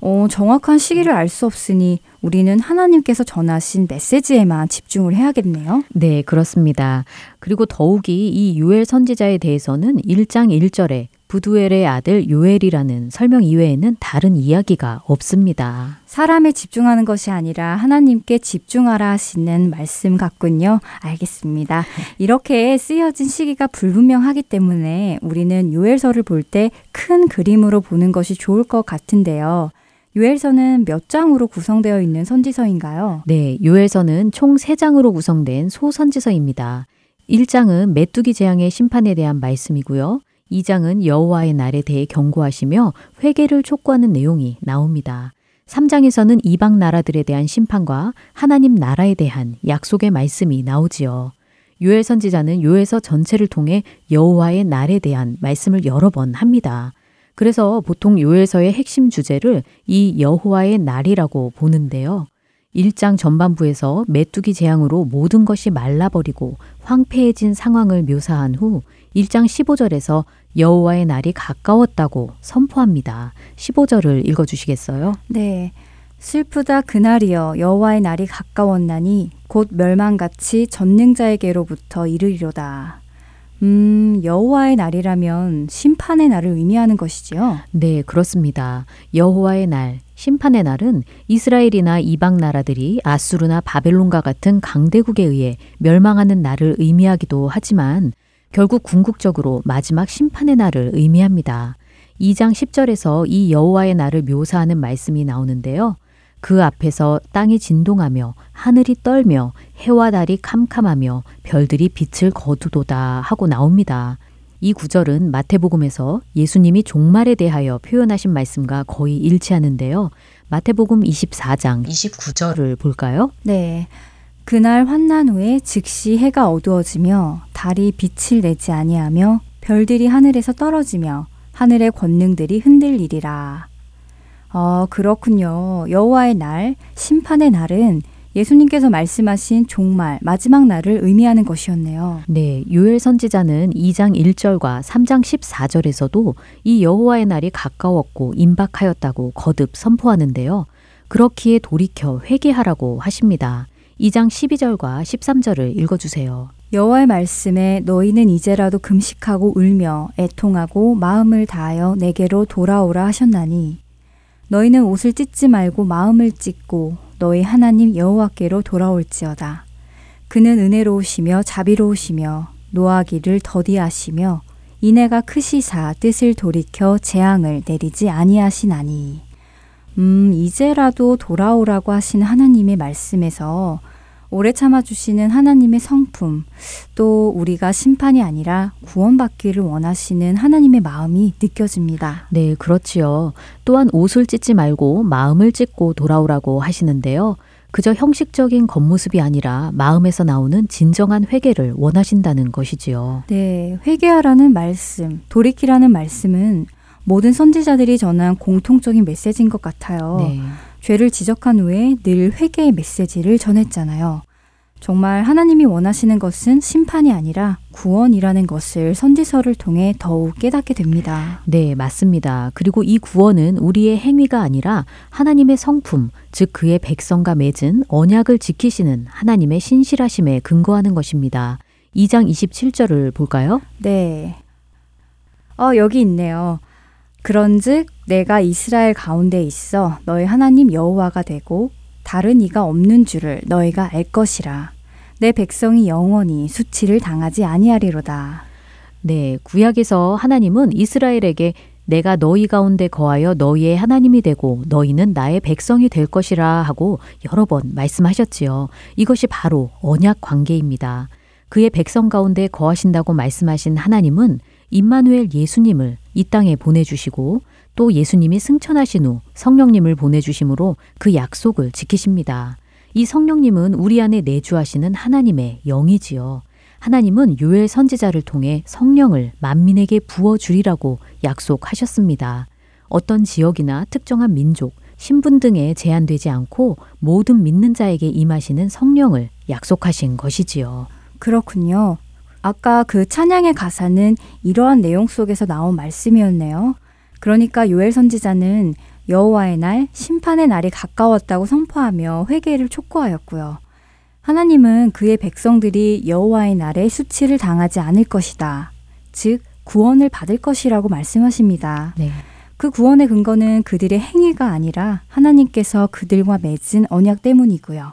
어, 정확한 시기를 알 수 없으니 우리는 하나님께서 전하신 메시지에만 집중을 해야겠네요. 네, 그렇습니다. 그리고 더욱이 이 요엘 선지자에 대해서는 1장 1절에 부두엘의 아들 요엘이라는 설명 이외에는 다른 이야기가 없습니다. 사람에 집중하는 것이 아니라 하나님께 집중하라 하시는 말씀 같군요. 알겠습니다. 이렇게 쓰여진 시기가 불분명하기 때문에 우리는 요엘서를 볼 때 큰 그림으로 보는 것이 좋을 것 같은데요. 요엘서는 몇 장으로 구성되어 있는 선지서인가요? 네, 요엘서는 총 3장으로 구성된 소선지서입니다. 1장은 메뚜기 재앙의 심판에 대한 말씀이고요. 2장은 여호와의 날에 대해 경고하시며 회개를 촉구하는 내용이 나옵니다. 3장에서는 이방 나라들에 대한 심판과 하나님 나라에 대한 약속의 말씀이 나오지요. 요엘 선지자는 요엘서 전체를 통해 여호와의 날에 대한 말씀을 여러 번 합니다. 그래서 보통 요엘서의 핵심 주제를 이 여호와의 날이라고 보는데요. 1장 전반부에서 메뚜기 재앙으로 모든 것이 말라버리고 황폐해진 상황을 묘사한 후 1장 15절에서 여호와의 날이 가까웠다고 선포합니다. 15절을 읽어 주시겠어요? 네. 슬프다 그날이여 여호와의 날이 가까웠나니 곧 멸망같이 전능자에게로부터 이르리로다. 음, 여호와의 날이라면 심판의 날을 의미하는 것이지요. 네, 그렇습니다. 여호와의 날, 심판의 날은 이스라엘이나 이방 나라들이 아수르나 바벨론과 같은 강대국에 의해 멸망하는 날을 의미하기도 하지만 결국 궁극적으로 마지막 심판의 날을 의미합니다. 2장 10절에서 이 여호와의 날을 묘사하는 말씀이 나오는데요. 그 앞에서 땅이 진동하며 하늘이 떨며 해와 달이 캄캄하며 별들이 빛을 거두도다 하고 나옵니다. 이 구절은 마태복음에서 예수님이 종말에 대하여 표현하신 말씀과 거의 일치하는데요. 마태복음 24장 29절을 볼까요? 네. 그날 환난 후에 즉시 해가 어두워지며 달이 빛을 내지 아니하며 별들이 하늘에서 떨어지며 하늘의 권능들이 흔들리리라. 어, 그렇군요. 여호와의 날, 심판의 날은 예수님께서 말씀하신 종말, 마지막 날을 의미하는 것이었네요. 네, 요엘 선지자는 2장 1절과 3장 14절에서도 이 여호와의 날이 가까웠고 임박하였다고 거듭 선포하는데요. 그렇기에 돌이켜 회개하라고 하십니다. 2장 12절과 13절을 읽어주세요. 여호와의 말씀에 너희는 이제라도 금식하고 울며 애통하고 마음을 다하여 내게로 돌아오라 하셨나니 너희는 옷을 찢지 말고 마음을 찢고 너희 하나님 여호와께로 돌아올지어다. 그는 은혜로우시며 자비로우시며 노하기를 더디하시며 이내가 크시사 뜻을 돌이켜 재앙을 내리지 아니하시나니. 음, 이제라도 돌아오라고 하신 하나님의 말씀에서 오래 참아주시는 하나님의 성품, 또 우리가 심판이 아니라 구원받기를 원하시는 하나님의 마음이 느껴집니다. 네, 그렇지요. 또한 옷을 찢지 말고 마음을 찢고 돌아오라고 하시는데요. 그저 형식적인 겉모습이 아니라 마음에서 나오는 진정한 회개를 원하신다는 것이지요. 네, 회개하라는 말씀, 돌이키라는 말씀은 모든 선지자들이 전한 공통적인 메시지인 것 같아요. 네. 죄를 지적한 후에 늘 회개의 메시지를 전했잖아요. 정말 하나님이 원하시는 것은 심판이 아니라 구원이라는 것을 선지서를 통해 더욱 깨닫게 됩니다. 네, 맞습니다. 그리고 이 구원은 우리의 행위가 아니라 하나님의 성품, 즉 그의 백성과 맺은 언약을 지키시는 하나님의 신실하심에 근거하는 것입니다. 2장 27절을 볼까요? 네. 어, 여기 있네요. 그런즉 내가 이스라엘 가운데 있어 너희 하나님 여호와가 되고 다른 이가 없는 줄을 너희가 알 것이라. 내 백성이 영원히 수치를 당하지 아니하리로다. 네, 구약에서 하나님은 이스라엘에게 내가 너희 가운데 거하여 너희의 하나님이 되고 너희는 나의 백성이 될 것이라 하고 여러 번 말씀하셨지요. 이것이 바로 언약 관계입니다. 그의 백성 가운데 거하신다고 말씀하신 하나님은 임마누엘 예수님을 이 땅에 보내주시고 또 예수님이 승천하신 후 성령님을 보내주심으로 그 약속을 지키십니다. 이 성령님은 우리 안에 내주하시는 하나님의 영이지요. 하나님은 요엘 선지자를 통해 성령을 만민에게 부어주리라고 약속하셨습니다. 어떤 지역이나 특정한 민족, 신분 등에 제한되지 않고 모든 믿는 자에게 임하시는 성령을 약속하신 것이지요. 그렇군요. 아까 그 찬양의 가사는 이러한 내용 속에서 나온 말씀이었네요. 그러니까 요엘 선지자는 여호와의 날, 심판의 날이 가까웠다고 선포하며 회개를 촉구하였고요. 하나님은 그의 백성들이 여호와의 날에 수치를 당하지 않을 것이다. 즉 구원을 받을 것이라고 말씀하십니다. 네. 그 구원의 근거는 그들의 행위가 아니라 하나님께서 그들과 맺은 언약 때문이고요.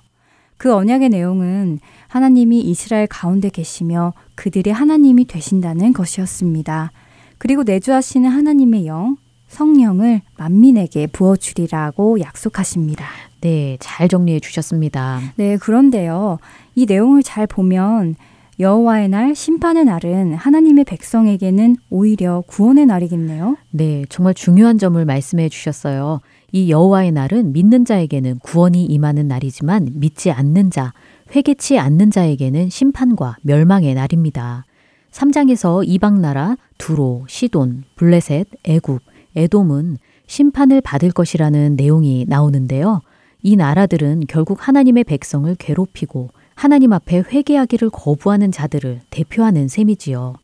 그 언약의 내용은 하나님이 이스라엘 가운데 계시며 그들의 하나님이 되신다는 것이었습니다. 그리고 내주하시는 하나님의 영, 성령을 만민에게 부어주리라고 약속하십니다. 네, 잘 정리해 주셨습니다. 네, 그런데요. 이 내용을 잘 보면 여호와의 날, 심판의 날은 하나님의 백성에게는 오히려 구원의 날이겠네요. 네, 정말 중요한 점을 말씀해 주셨어요. 이 여호와의 날은 믿는 자에게는 구원이 임하는 날이지만 믿지 않는 자, 회개치 않는 자에게는 심판과 멸망의 날입니다. 3장에서 이방 나라 두로, 시돈, 블레셋, 애굽, 에돔은 심판을 받을 것이라는 내용이 나오는데요. 이 나라들은 결국 하나님의 백성을 괴롭히고 하나님 앞에 회개하기를 거부하는 자들을 대표하는 셈이지요.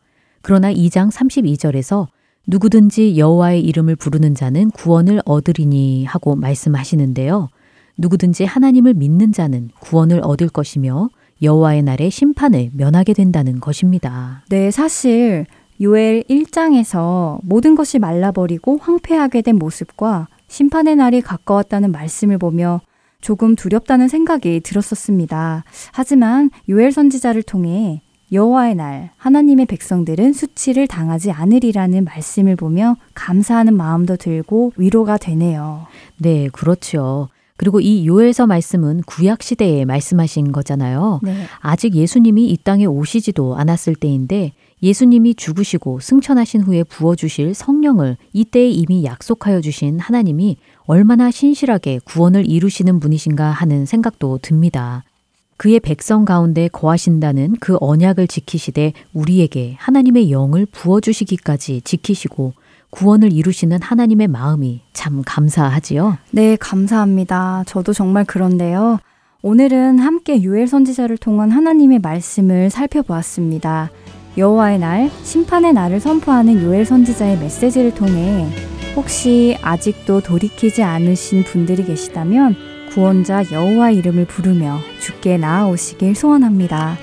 그러나 2장 32절에서 누구든지 여호와의 이름을 부르는 자는 구원을 얻으리니 하고 말씀하시는데요. 누구든지 하나님을 믿는 자는 구원을 얻을 것이며 여호와의 날에 심판을 면하게 된다는 것입니다. 네, 사실 요엘 1장에서 모든 것이 말라버리고 황폐하게 된 모습과 심판의 날이 가까웠다는 말씀을 보며 조금 두렵다는 생각이 들었었습니다. 하지만 요엘 선지자를 통해 여호와의 날 하나님의 백성들은 수치를 당하지 않으리라는 말씀을 보며 감사하는 마음도 들고 위로가 되네요. 네, 그렇죠. 그리고 이 요엘서 말씀은 구약 시대에 말씀하신 거잖아요. 네. 아직 예수님이 이 땅에 오시지도 않았을 때인데 예수님이 죽으시고 승천하신 후에 부어 주실 성령을 이때에 이미 약속하여 주신 하나님이 얼마나 신실하게 구원을 이루시는 분이신가 하는 생각도 듭니다. 그의 백성 가운데 거하신다는 그 언약을 지키시되 우리에게 하나님의 영을 부어주시기까지 지키시고 구원을 이루시는 하나님의 마음이 참 감사하지요. 네, 감사합니다. 저도 정말 그런데요. 오늘은 함께 유엘 선지자를 통한 하나님의 말씀을 살펴보았습니다. 여호와의 날, 심판의 날을 선포하는 요엘 선지자의 메시지를 통해 혹시 아직도 돌이키지 않으신 분들이 계시다면 구원자 여호와 이름을 부르며 주께 나아오시길 소원합니다.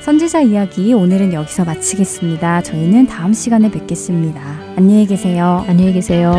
선지자 이야기 오늘은 여기서 마치겠습니다. 저희는 다음 시간에 뵙겠습니다. 안녕히 계세요. 안녕히 계세요.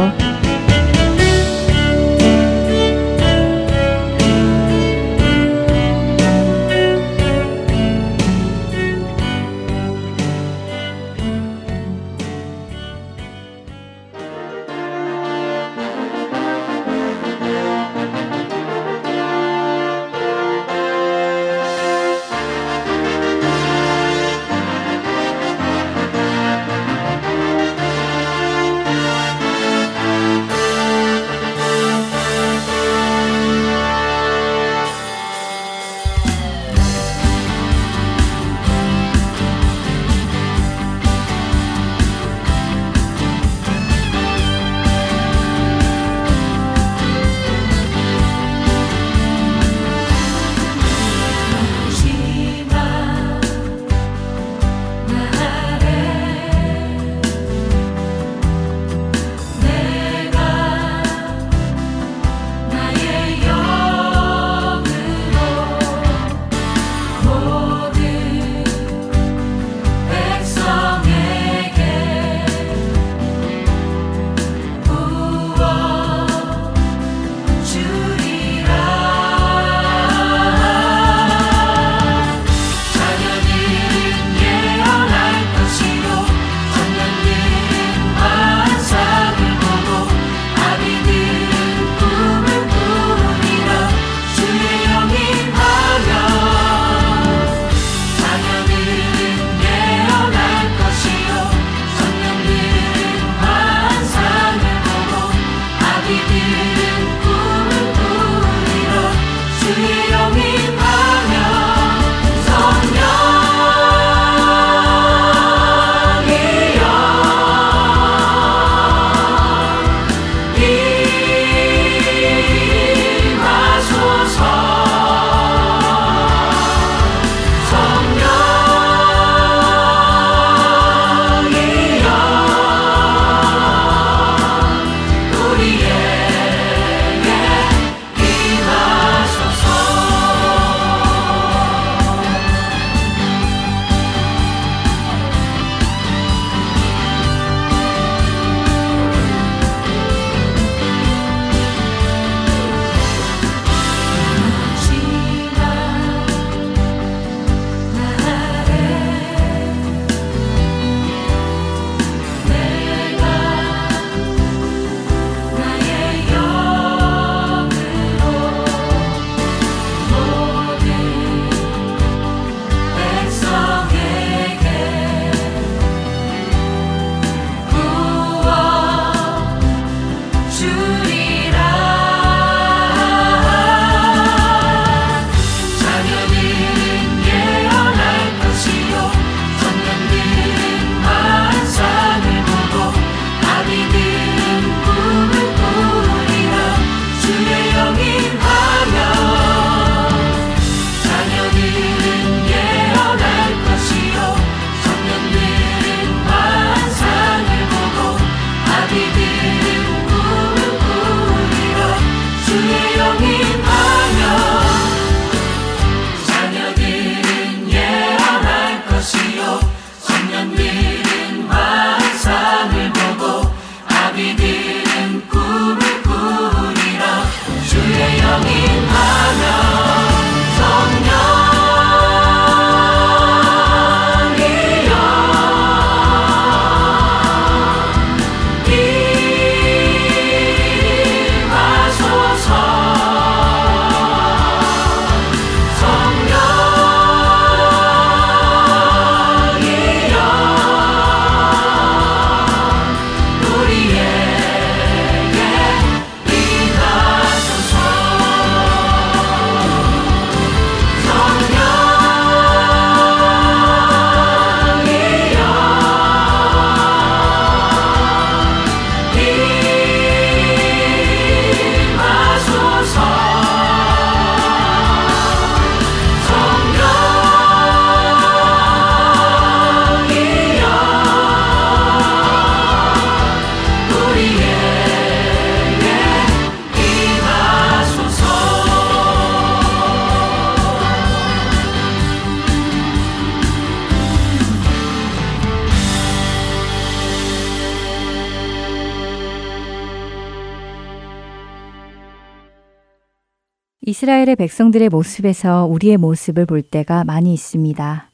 백성들의 모습에서 우리의 모습을 볼 때가 많이 있습니다.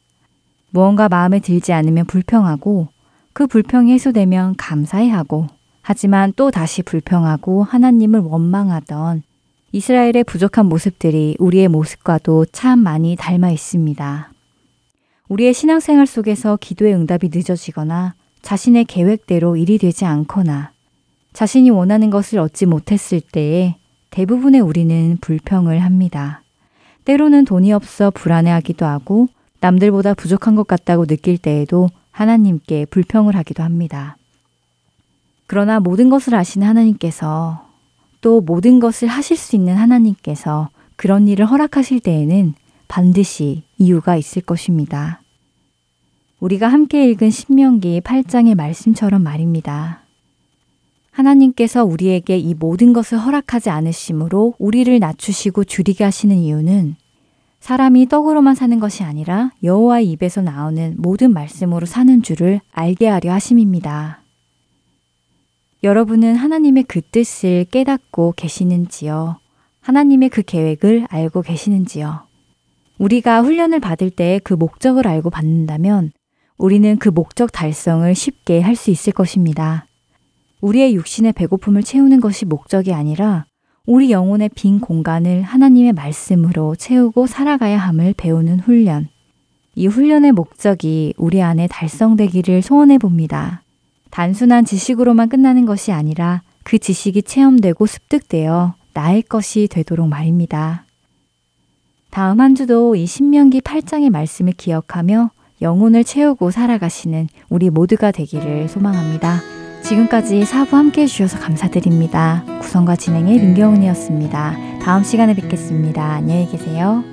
무언가 마음에 들지 않으면 불평하고 그 불평이 해소되면 감사해하고 하지만 또 다시 불평하고 하나님을 원망하던 이스라엘의 부족한 모습들이 우리의 모습과도 참 많이 닮아 있습니다. 우리의 신앙생활 속에서 기도의 응답이 늦어지거나 자신의 계획대로 일이 되지 않거나 자신이 원하는 것을 얻지 못했을 때에 대부분의 우리는 불평을 합니다. 때로는 돈이 없어 불안해하기도 하고 남들보다 부족한 것 같다고 느낄 때에도 하나님께 불평을 하기도 합니다. 그러나 모든 것을 아시는 하나님께서 또 모든 것을 하실 수 있는 하나님께서 그런 일을 허락하실 때에는 반드시 이유가 있을 것입니다. 우리가 함께 읽은 신명기 8장의 말씀처럼 말입니다. 하나님께서 우리에게 이 모든 것을 허락하지 않으심으로 우리를 낮추시고 줄이게 하시는 이유는 사람이 떡으로만 사는 것이 아니라 여호와의 입에서 나오는 모든 말씀으로 사는 줄을 알게 하려 하심입니다. 여러분은 하나님의 그 뜻을 깨닫고 계시는지요? 하나님의 그 계획을 알고 계시는지요? 우리가 훈련을 받을 때 그 목적을 알고 받는다면 우리는 그 목적 달성을 쉽게 할 수 있을 것입니다. 우리의 육신의 배고픔을 채우는 것이 목적이 아니라 우리 영혼의 빈 공간을 하나님의 말씀으로 채우고 살아가야 함을 배우는 훈련. 이 훈련의 목적이 우리 안에 달성되기를 소원해 봅니다. 단순한 지식으로만 끝나는 것이 아니라 그 지식이 체험되고 습득되어 나의 것이 되도록 말입니다. 다음 한 주도 이 신명기 8장의 말씀을 기억하며 영혼을 채우고 살아가시는 우리 모두가 되기를 소망합니다. 지금까지 사부 함께 해주셔서 감사드립니다. 구성과 진행의 민경훈이었습니다. 다음 시간에 뵙겠습니다. 안녕히 계세요.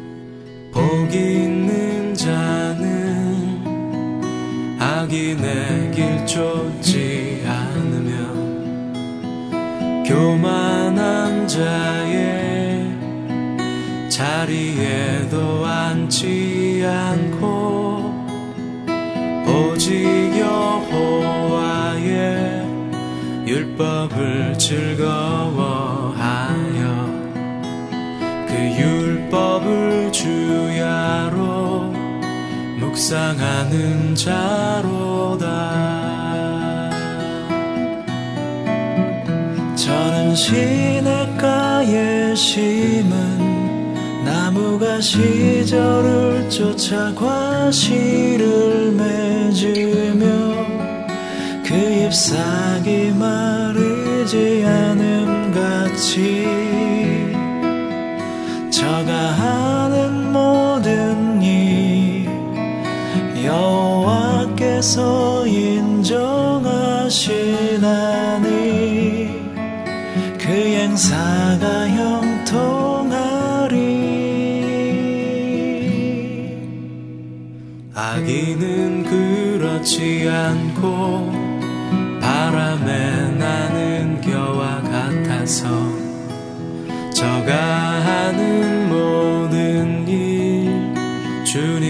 복 있는 자는 악인의 길 쫓지 않으며 교만한 자의 자리에도 앉지 않고 오직 여호와의 율법을 즐거워하여 그 율법을 주야로 묵상하는 자로다. 저는 시냇가에 심은 나무가 시절을 쫓아 과실을 맺으며 그 잎사귀 마르지 않음 같이 저가 하는 모든 일 여호와께서 인정하시나니 그 행사가 형통하리. 악인은 그렇지 않 같아서 저가 하는 모든 일 주님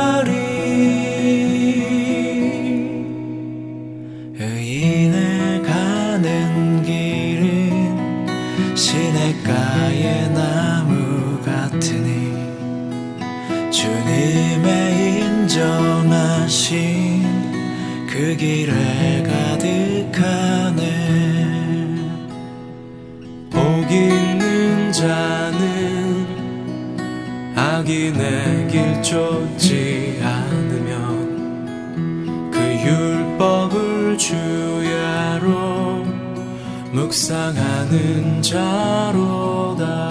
길에 가득하네. 복 있는 자는 악인의 길 쫓지 않으면 그 율법을 주야로 묵상하는 자로다.